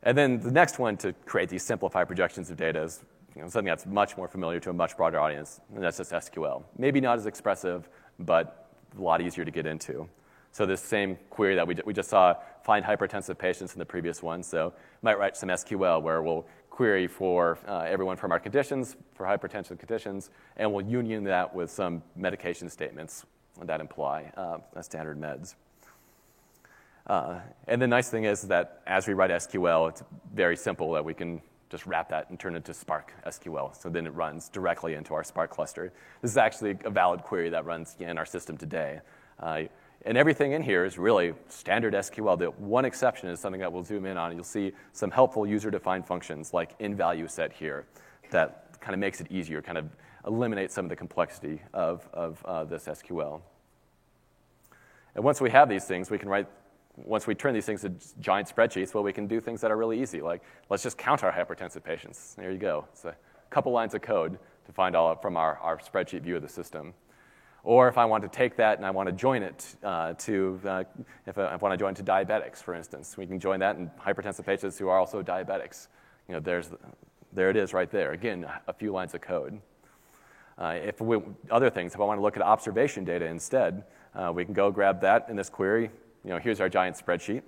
And then the next one to create these simplified projections of data is you know, something that's much more familiar to a much broader audience, and that's just SQL. Maybe not as expressive, but a lot easier to get into. So this same query that we, we just saw, find hypertensive patients in the previous one. So might write some SQL where we'll query for uh, everyone from our conditions, for hypertension conditions, and we'll union that with some medication statements that imply uh, standard meds. Uh, and the nice thing is that as we write SQL, it's very simple that we can just wrap that and turn it to Spark SQL. So then it runs directly into our Spark cluster. This is actually a valid query that runs in our system today. Uh, and everything in here is really standard SQL. The one exception is something that we'll zoom in on. You'll see some helpful user-defined functions like in value set here that kind of makes it easier, kind of eliminates some of the complexity of, of uh, this SQL. And once we have these things, we can write, once we turn these things into giant spreadsheets, well, we can do things that are really easy, like let's just count our hypertensive patients. There you go. It's a couple lines of code to find all from our, our spreadsheet view of the system. Or if I want to take that and I want to join it uh, to, uh, if, I, if I want to join to diabetics, for instance, we can join that in hypertensive patients who are also diabetics. You know, there's, there it is right there. Again, a few lines of code. Uh, if we, other things, if I want to look at observation data instead, uh, we can go grab that in this query. You know, here's our giant spreadsheet.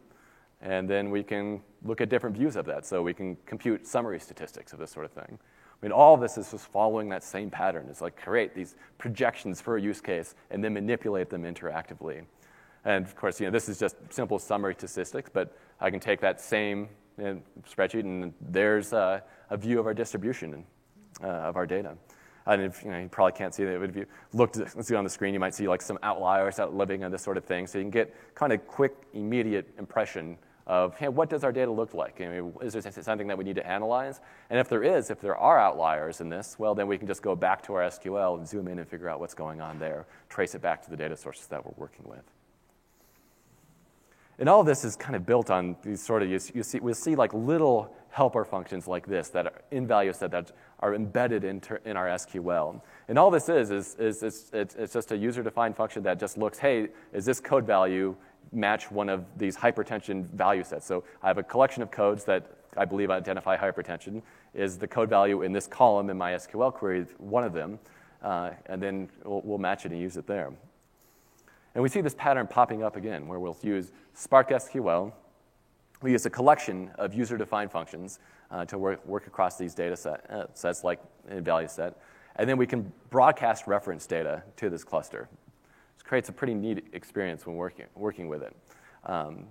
And then we can look at different views of that. So we can compute summary statistics of this sort of thing. I mean, all of this is just following that same pattern. It's like create these projections for a use case and then manipulate them interactively. And of course, you know, this is just simple summary statistics, but I can take that same you know, spreadsheet and there's a, a, view of our distribution uh, of our data. And if, you, know, you probably can't see that, but if you look let's see on the screen, you might see like some outliers out living and this sort of thing. So you can get kind of quick, immediate impression of hey, what does our data look like? I mean, is there something that we need to analyze? And if there is, if there are outliers in this, well, then we can just go back to our SQL and zoom in and figure out what's going on there, trace it back to the data sources that we're working with. And all of this is kind of built on these sort of, you, you see, we'll see like little helper functions like this that are in value set that are embedded in, ter- in our SQL. And all this is, is, is, is it's, it's just a user-defined function that just looks, hey, is this code value match one of these hypertension value sets? So I have a collection of codes that I believe identify hypertension. Is the code value in this column in my SQL query one of them? Uh, and then we'll, we'll match it and use it there. And we see this pattern popping up again, where we'll use Spark SQL. We use a collection of user-defined functions uh, to work, work across these data set, uh, sets like in value set. And then we can broadcast reference data to this cluster. Creates a pretty neat experience when working, working with it. Um,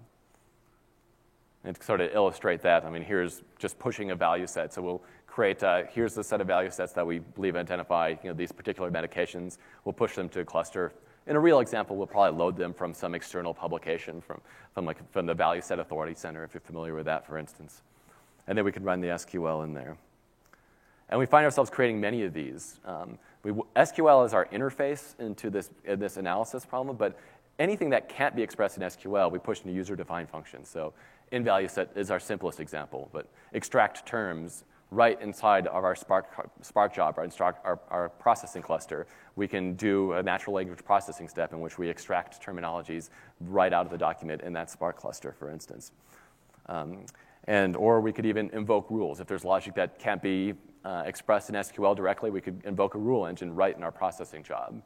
and to sort of illustrate that, I mean, here's just pushing a value set. So we'll create, uh, here's the set of value sets that we believe identify you know, these particular medications. We'll push them to a cluster. In a real example, we'll probably load them from some external publication, from, from, like, from the Value Set Authority Center, if you're familiar with that, for instance. And then we can run the SQL in there. And we find ourselves creating many of these. Um, we, SQL is our interface into this, in this analysis problem, but anything that can't be expressed in SQL, we push into user-defined functions. So in value set is our simplest example, but extract terms right inside of our Spark, Spark job, our, our, our, processing cluster, we can do a natural language processing step in which we extract terminologies right out of the document in that Spark cluster, for instance. Um, and, or we could even invoke rules. If there's logic that can't be uh, expressed in SQL directly, we could invoke a rule engine right in our processing job.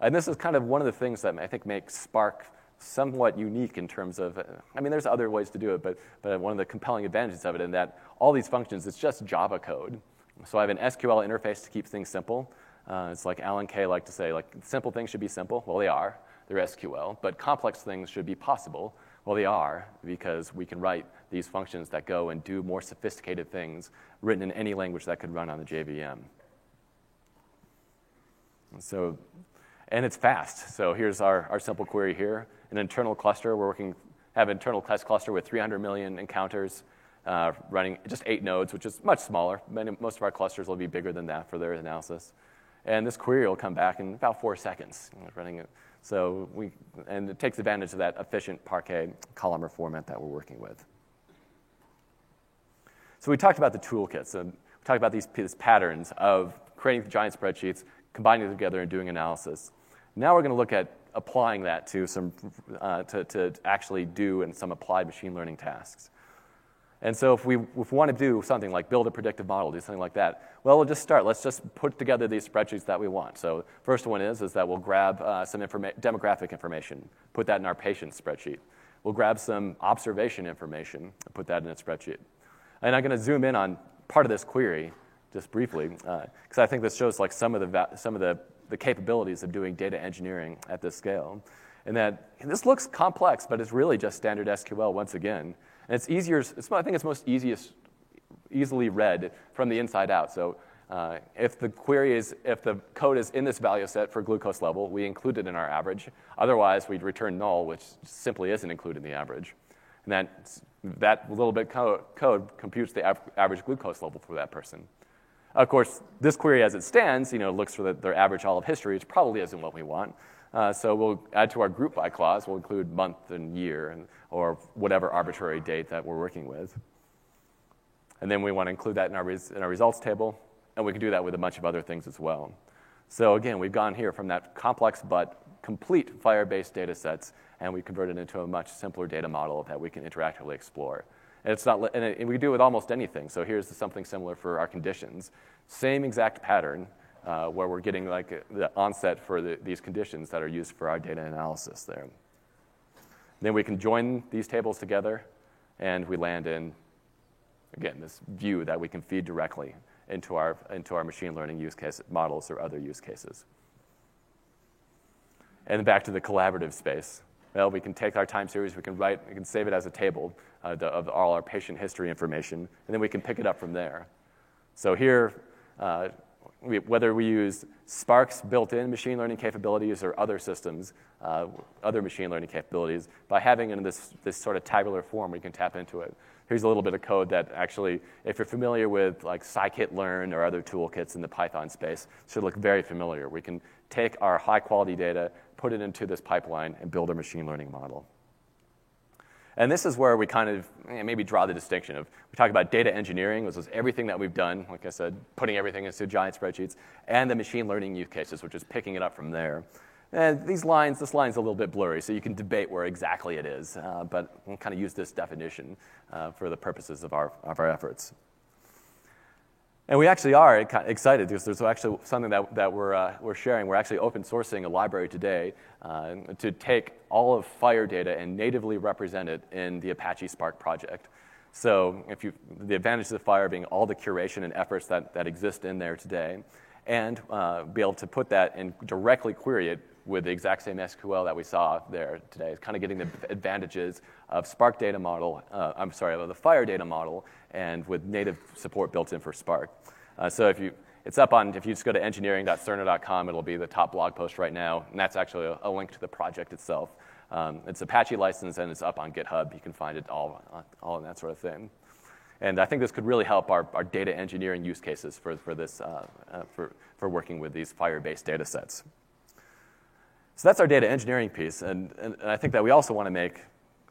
And this is kind of one of the things that I think makes Spark somewhat unique in terms of, I mean, there's other ways to do it, but, but one of the compelling advantages of it in that all these functions, it's just Java code. So I have an SQL interface to keep things simple. Uh, it's like Alan Kay liked to say, like, simple things should be simple. Well, they are. They're SQL. But complex things should be possible. Well, they are, because we can write these functions that go and do more sophisticated things written in any language that could run on the JVM. And so, and it's fast. So here's our, our simple query here an internal cluster. We're working, have an internal test cluster with 300 million encounters uh, running just eight nodes, which is much smaller. Many, most of our clusters will be bigger than that for their analysis. And this query will come back in about four seconds running it. So we, and it takes advantage of that efficient Parquet columnar format that we're working with. So we talked about the toolkits, and we talked about these, these patterns of creating giant spreadsheets, combining them together, and doing analysis. Now we're going to look at applying that to, some, uh, to, to actually do in some applied machine learning tasks. And so if we, if we want to do something like build a predictive model, do something like that, well, we'll just start. Let's just put together these spreadsheets that we want. So first one is, is that we'll grab uh, some informa- demographic information, put that in our patient spreadsheet. We'll grab some observation information put that in a spreadsheet. And I'm going to zoom in on part of this query just briefly, because uh, I think this shows like some of the, va- some of the the capabilities of doing data engineering at this scale. And that and this looks complex, but it's really just standard SQL once again. And it's easier, it's, I think it's most easiest, easily read from the inside out. So uh, if the query is, if the code is in this value set for glucose level, we include it in our average. Otherwise, we'd return null, which simply isn't included in the average. And that, that little bit co- code computes the av- average glucose level for that person. Of course, this query as it stands, you know, looks for the, their average all of history, which probably isn't what we want. Uh, so we'll add to our group by clause, we'll include month and year and, or whatever arbitrary date that we're working with. And then we want to include that in our, res- in our results table, and we can do that with a bunch of other things as well. So again, we've gone here from that complex but complete FHIR-based data sets, and we convert it into a much simpler data model that we can interactively explore. And, it's not, and, it, and we do it with almost anything. So here's something similar for our conditions. Same exact pattern uh, where we're getting like the onset for the, these conditions that are used for our data analysis there. Then we can join these tables together and we land in, again, this view that we can feed directly into our, into our machine learning use case models or other use cases. And back to the collaborative space. Well, we can take our time series, we can write, we can save it as a table uh, of all our patient history information, and then we can pick it up from there. So here, uh, we, whether we use Spark's built-in machine learning capabilities or other systems, uh, other machine learning capabilities, by having it in this, this sort of tabular form, we can tap into it. Here's a little bit of code that actually, if you're familiar with like scikit-learn or other toolkits in the Python space, should look very familiar. We can take our high-quality data, put it into this pipeline, and build a machine learning model. And this is where we kind of eh, maybe draw the distinction of we talk about data engineering, which is everything that we've done, like I said, putting everything into giant spreadsheets, and the machine learning use cases, which is picking it up from there. And these lines, this line's a little bit blurry, so you can debate where exactly it is, uh, but we'll kind of use this definition uh, for the purposes of our, of our efforts. And we actually are excited because there's actually something that, that we're, uh, we're sharing. We're actually open sourcing a library today uh, to take all of FHIR data and natively represent it in the Apache Spark project. So if you, the advantages of FHIR being all the curation and efforts that, that exist in there today, and uh, be able to put that and directly query it with the exact same SQL that we saw there today. It's kind of getting the advantages of Spark data model, uh, I'm sorry, of the FHIR data model, and with native support built in for Spark. Uh, so if you, it's up on, if you just go to engineering.cerner.com, it'll be the top blog post right now, and that's actually a, a link to the project itself. Um, it's Apache license and it's up on GitHub. You can find it all, all in that sort of thing. And I think this could really help our, our data engineering use cases for, for, this, uh, uh, for, for working with these FHIR-based data sets. So that's our data engineering piece. And, and, and I think that we also want to make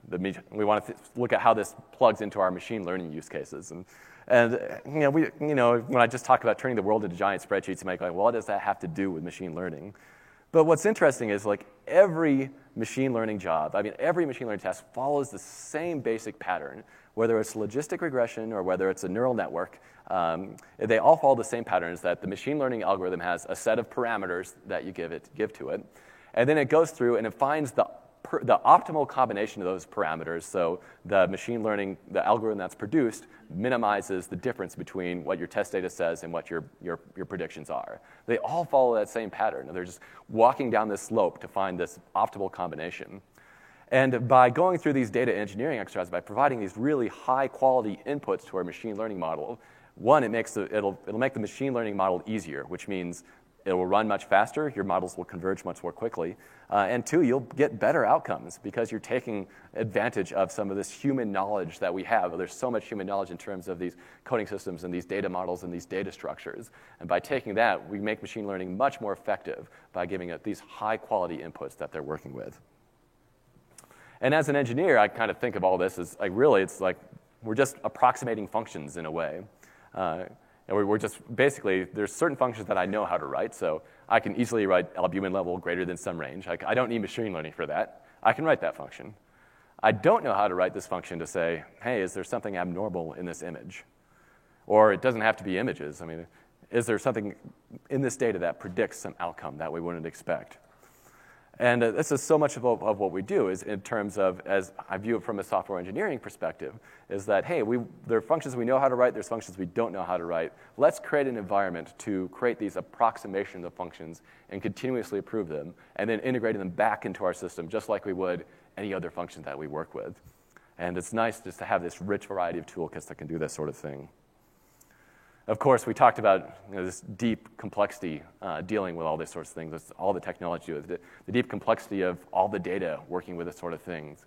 the, we want to look at how this plugs into our machine learning use cases. And, and you know, we, you know, when I just talk about turning the world into giant spreadsheets, you might go, well, what does that have to do with machine learning? But what's interesting is like every machine learning job, I mean, every machine learning task follows the same basic pattern, whether it's logistic regression or whether it's a neural network. Um, they all follow the same patterns that the machine learning algorithm has a set of parameters that you give it, give to it. And then it goes through and it finds the, per, the optimal combination of those parameters. So the machine learning, the algorithm that's produced, minimizes the difference between what your test data says and what your, your, your predictions are. They all follow that same pattern. They're just walking down this slope to find this optimal combination. And by going through these data engineering exercises, by providing these really high quality inputs to our machine learning model, one, it makes the, it'll, it'll make the machine learning model easier, which means it will run much faster, your models will converge much more quickly. Uh, and two, you'll get better outcomes because you're taking advantage of some of this human knowledge that we have. There's so much human knowledge in terms of these coding systems and these data models and these data structures. And by taking that, we make machine learning much more effective by giving it these high quality inputs that they're working with. And as an engineer, I kind of think of all this as like really, it's like we're just approximating functions in a way. Uh, and we're just basically, there's certain functions that I know how to write, so I can easily write albumin level greater than some range. I, I don't need machine learning for that. I can write that function. I don't know how to write this function to say, hey, is there something abnormal in this image? Or it doesn't have to be images. I mean, is there something in this data that predicts some outcome that we wouldn't expect? And uh, this is so much of, of, what we do is in terms of, as I view it from a software engineering perspective, is that, hey, we, there are functions we know how to write, there's functions we don't know how to write. Let's create an environment to create these approximations of functions and continuously improve them, and then integrating them back into our system just like we would any other function that we work with. And it's nice just to have this rich variety of toolkits that can do this sort of thing. Of course, we talked about you know, this deep complexity uh, dealing with all these sorts of things, all the technology, the, the deep complexity of all the data working with this sort of things.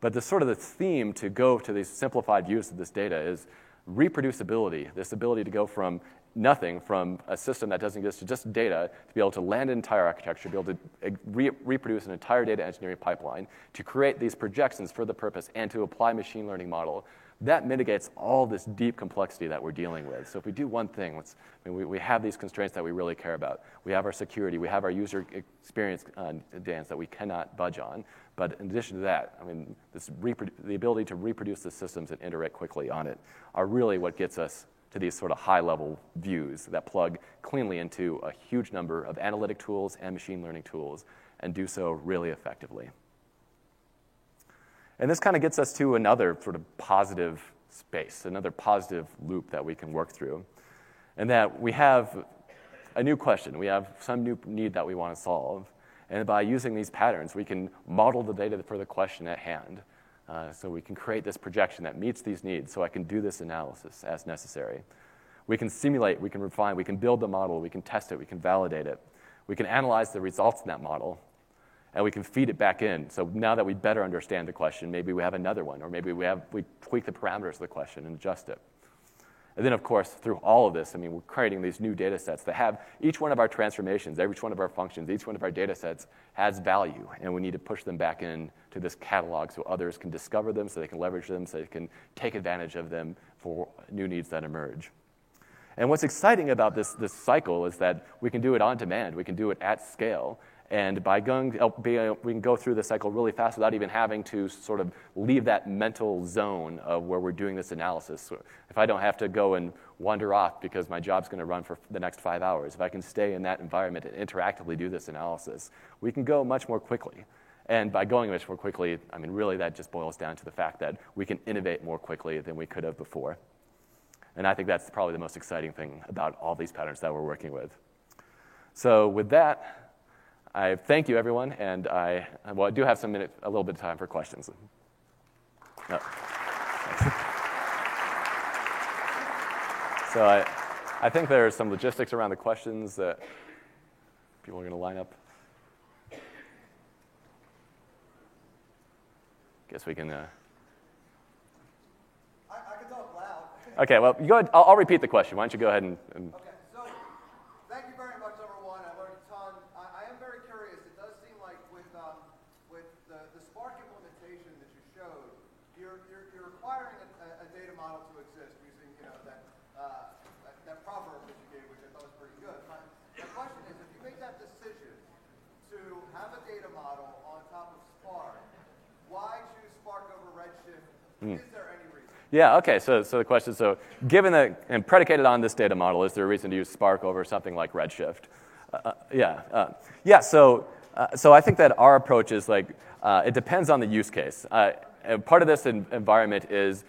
But the sort of the theme to go to these simplified views of this data is reproducibility, this ability to go from nothing, from a system that doesn't exist to just data, to be able to land an entire architecture, be able to uh, re- reproduce an entire data engineering pipeline, to create these projections for the purpose, and to apply machine learning model that mitigates all this deep complexity that we're dealing with. So if we do one thing, let's, I mean, we, we have these constraints that we really care about. We have our security, we have our user experience uh, dance that we cannot budge on. But in addition to that, I mean, this the ability to reproduce the systems and iterate quickly on it are really what gets us to these sort of high level views that plug cleanly into a huge number of analytic tools and machine learning tools and do so really effectively. And this kind of gets us to another sort of positive space, another positive loop that we can work through. and that we have a new question, we have some new need that we want to solve. And by using these patterns, we can model the data for the question at hand. Uh, so we can create this projection that meets these needs so I can do this analysis as necessary. We can simulate, we can refine, we can build the model, we can test it, we can validate it. We can analyze the results in that model, and we can feed it back in. So now that we better understand the question, maybe we have another one, or maybe we, have, we tweak the parameters of the question and adjust it. And then, of course, through all of this, I mean, we're creating these new data sets that have each one of our transformations, every one of our functions, each one of our data sets has value, and we need to push them back in to this catalog so others can discover them, so they can leverage them, so they can take advantage of them for new needs that emerge. And what's exciting about this, this cycle is that we can do it on demand, we can do it at scale, and by going, uh, we can go through the cycle really fast without even having to sort of leave that mental zone of where we're doing this analysis. So if I don't have to go and wander off because my job's going to run for the next five hours, if I can stay in that environment and interactively do this analysis, we can go much more quickly. And by going much more quickly, I mean, really that just boils down to the fact that we can innovate more quickly than we could have before. And I think that's probably the most exciting thing about all these patterns that we're working with. So, with that, I thank you, everyone, and I, well, I do have some minute, a little bit of time for questions. No. so I, I think there are some logistics around the questions that people are going to line up. Guess we can. Uh... I, I, can talk loud. okay, well, go ahead. I'll, I'll, repeat the question. Why don't you go ahead and. and... Okay. Mm. Yeah, okay, so, so the question so given that, and predicated on this data model, is there a reason to use Spark over something like Redshift? Uh, uh, yeah, uh, yeah, so, uh, so I think that our approach is like, uh, it depends on the use case. Uh, part of this environment is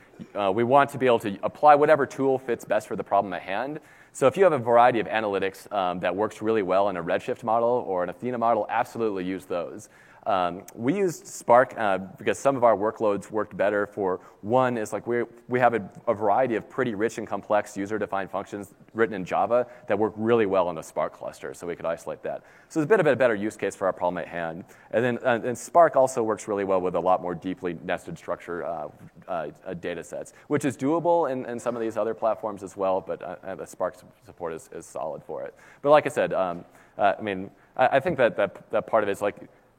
we want to be able to apply whatever tool fits best for the problem at hand. So if you have a variety of analytics um, that works really well in a Redshift model or an Athena model, absolutely use those. Um, we used Spark uh, because some of our workloads worked better for one is like we we have a, a variety of pretty rich and complex user-defined functions written in Java that work really well on a Spark cluster, so we could isolate that. So it's a bit of a better use case for our problem at hand. And then uh, and Spark also works really well with a lot more deeply nested structure uh, uh, data sets, which is doable in, in, some of these other platforms as well, but uh, Spark support is, is solid for it. But like I said, um, I mean, I, I think that, that that part of it is like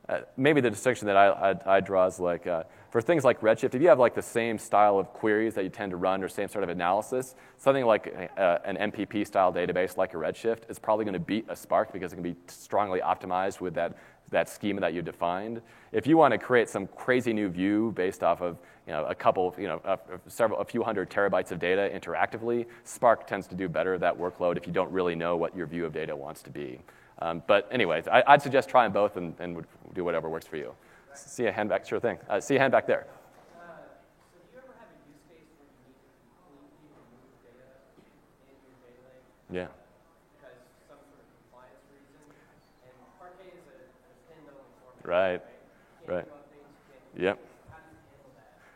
uh, maybe the distinction that I, I, I draw is like uh, for things like Redshift, if you have like the same style of queries that you tend to run or same sort of analysis, something like uh, an MPP style database like a Redshift is probably going to beat a Spark because it can be strongly optimized with that, that schema that you defined. If you want to create some crazy new view based off of you know, a couple, you know, a, several, a few hundred terabytes of data interactively, Spark tends to do better that workload if you don't really know what your view of data wants to be. Um, but anyways, I, would suggest trying both and, and do whatever works for you. See a hand back, sure thing. Uh, see a hand back there. Yeah. Because some sort of compliance reason. And Parquet is a, a. Right. Right. Yep.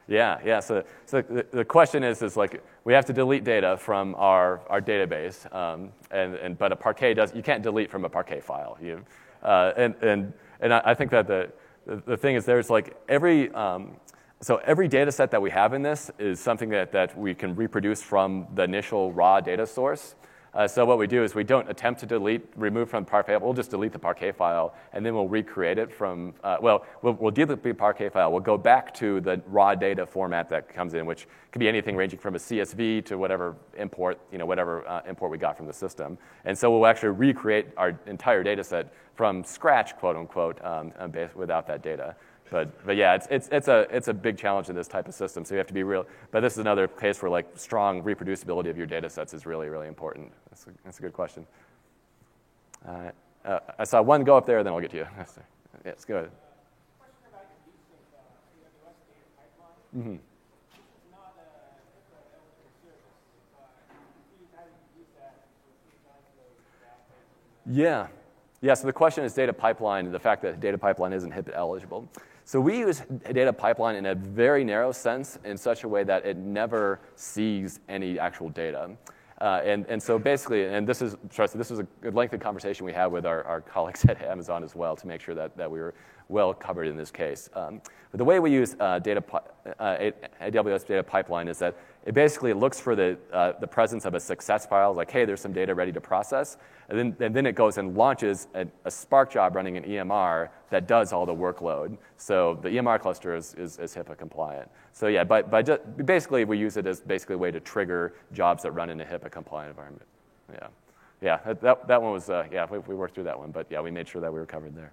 Yeah, yeah. So, so the, the question is, is like we have to delete data from our, our database, um, and, and, but a Parquet does, you can't delete from a Parquet file. You, uh, and, and, and I, think that the, the, the, thing is there's like every, um, so every data set that we have in this is something that, that we can reproduce from the initial raw data source. Uh, so what we do is we don't attempt to delete, remove from Parquet. We'll just delete the Parquet file, and then we'll recreate it from, uh, well, we'll, we'll delete the Parquet file. We'll go back to the raw data format that comes in, which could be anything ranging from a CSV to whatever import, you know, whatever uh, import we got from the system. And so we'll actually recreate our entire data set from scratch, quote unquote, um, without that data. But, but yeah, it's, it's, it's, a, it's a big challenge in this type of system. So you have to be real. But this is another case where like strong reproducibility of your data sets is really, really important. That's a, that's a good question. Uh, uh, I saw one go up there, then I'll get to you. <laughs> yes, go ahead. Mm-hmm. Yeah. Yeah, so the question is data pipeline, the fact that data pipeline isn't HIPAA eligible. So we use a data pipeline in a very narrow sense in such a way that it never sees any actual data. Uh, and, and so basically, and this is, trust me, this was a lengthy conversation we had with our, our colleagues at Amazon as well to make sure that, that we were well covered in this case. Um, but the way we use uh, data, uh, AWS data pipeline is that it basically looks for the, uh, the presence of a success file, like, hey, there's some data ready to process. And then, and then it goes and launches a, a, Spark job running an EMR that does all the workload. So the EMR cluster is, is, is HIPAA compliant. So yeah, but, but just, basically we use it as basically a way to trigger jobs that run in a HIPAA compliant environment. Yeah, yeah, that, that one was, uh, yeah, we, we worked through that one, but yeah, we made sure that we were covered there.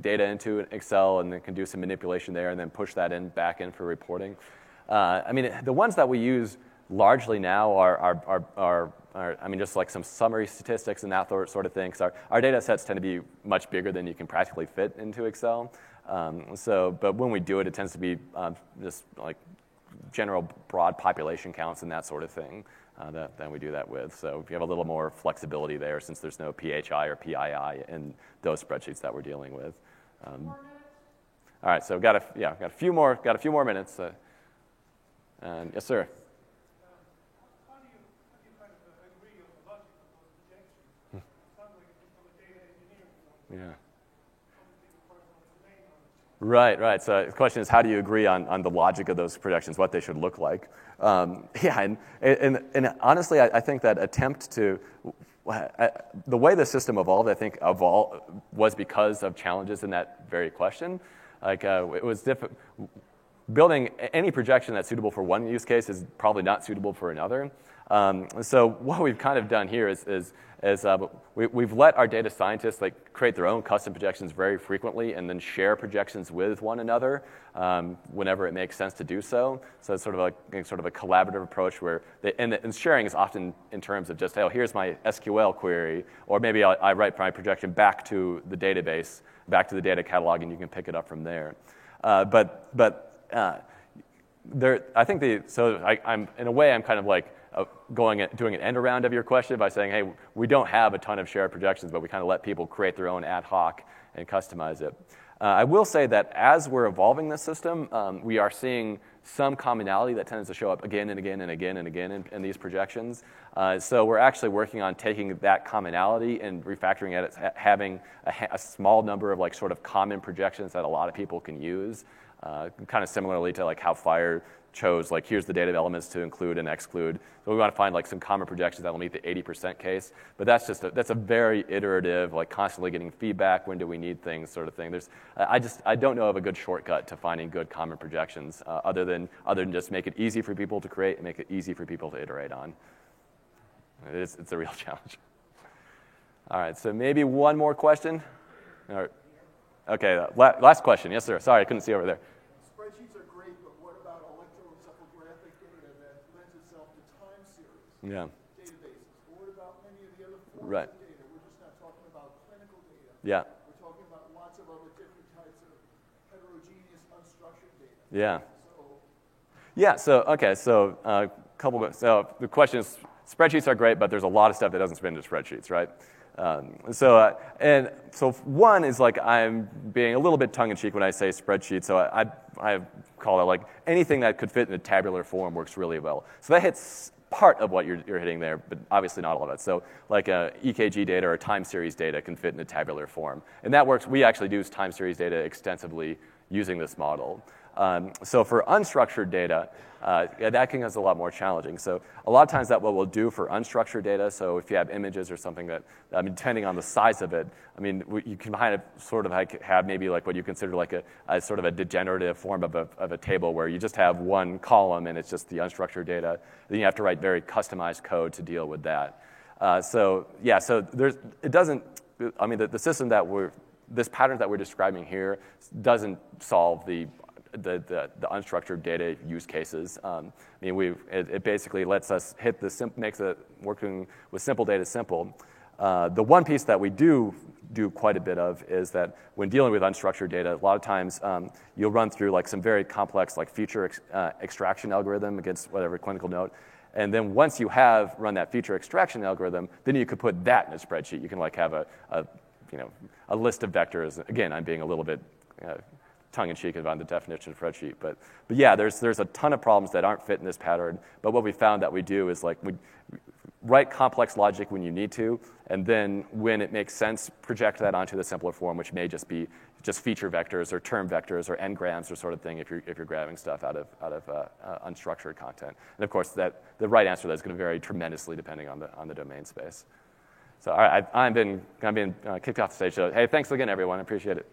data into Excel and then can do some manipulation there and then push that in back in for reporting. Uh, I mean, the ones that we use largely now are, are, are, are, are I mean, just like some summary statistics and that sort of thing. Because our, our data sets tend to be much bigger than you can practically fit into Excel. Um, so, but when we do it, it tends to be um, just like general broad population counts and that sort of thing that, that we do that with. So we have a little more flexibility there since there's no PHI or PII in those spreadsheets that we're dealing with. Um, all right, so got a yeah, got a few more got a few more minutes. Uh, and yes, sir. Yeah. Right, right. So the question is, how do you agree on, on the logic of those projections, what they should look like? Um, <laughs> yeah, and, and, and honestly, I, I, think that attempt to, uh, the way the system evolved, I think, evolved, was because of challenges in that very question. Like, uh, it was difficult. Building any projection that's suitable for one use case is probably not suitable for another. Um, so what we've kind of done here is, is is uh, we, have let our data scientists like create their own custom projections very frequently and then share projections with one another um, whenever it makes sense to do so. So it's sort of a sort of a collaborative approach where they, and, and, sharing is often in terms of just oh here's my SQL query or maybe I'll, I write my projection back to the database back to the data catalog and you can pick it up from there. Uh, but but uh, there I think the so I, I'm in a way I'm kind of like going doing an end around of your question by saying, hey, we don't have a ton of shared projections, but we kind of let people create their own ad hoc and customize it. Uh, I will say that as we're evolving this system, um, we are seeing some commonality that tends to show up again and again and again and again in, in these projections. Uh, so we're actually working on taking that commonality and refactoring it, having a, a, small number of like sort of common projections that a lot of people can use. Uh, kind of similarly to like how FHIR chose like here's the data elements to include and exclude. So we want to find like some common projections that will meet the 80% case. But that's just a, that's a very iterative, like constantly getting feedback. When do we need things, sort of thing. There's I just I don't know of a good shortcut to finding good common projections uh, other than other than just make it easy for people to create and make it easy for people to iterate on. It's it's a real <laughs> challenge. All right, so maybe one more question. All right. Okay, last question. Yes, sir. Sorry, I couldn't see over there. Yeah. Databases. what about many of the other forms right. of data? We're just not talking about clinical data. Yeah. We're talking about lots of other different types of heterogeneous, unstructured data. Yeah. So, yeah. So okay. So a uh, couple. Of, so the question is, spreadsheets are great, but there's a lot of stuff that doesn't fit into spreadsheets, right? Um, so, uh, and so one is like I'm being a little bit tongue in cheek when I say spreadsheet. So I, I, I call it like anything that could fit in a tabular form works really well. So that hits part of what you're, you're hitting there, but obviously not all of it. So like uh, EKG data or time series data can fit in a tabular form. And that works. We actually use time series data extensively using this model. Um, so for unstructured data, uh, that can get a lot more challenging. So a lot of times that what we'll do for unstructured data, so if you have images or something that, I mean, depending on the size of it, I mean, you can kind of sort of like have maybe like what you consider like a, a sort of a degenerative form of a, of a table where you just have one column and it's just the unstructured data. Then you have to write very customized code to deal with that. Uh, so yeah, so there's, it doesn't, I mean, the, the system that we're this pattern that we're describing here doesn't solve the the, the, the, unstructured data use cases. Um, I mean, we it, it, basically lets us hit the makes it working with simple data simple. Uh, the one piece that we do do quite a bit of is that when dealing with unstructured data, a lot of times um, you'll run through like some very complex like feature ex- uh, extraction algorithm against whatever clinical note. And then once you have run that feature extraction algorithm, then you could put that in a spreadsheet. You can like have a, a you know, a list of vectors. Again, I'm being a little bit uh, tongue-in-cheek about the definition of spreadsheet. But, but yeah, there's, there's a ton of problems that aren't fit in this pattern. But what we found that we do is like we write complex logic when you need to, and then when it makes sense, project that onto the simpler form, which may just be just feature vectors or term vectors or n-grams or sort of thing if you're, if you're grabbing stuff out of, out of uh, uh, unstructured content. And of course, that, the right answer to that is going to vary tremendously depending on the, on the domain space. So all right, I've, I've been, I've been uh, kicked off the stage. So hey, thanks again, everyone. I appreciate it.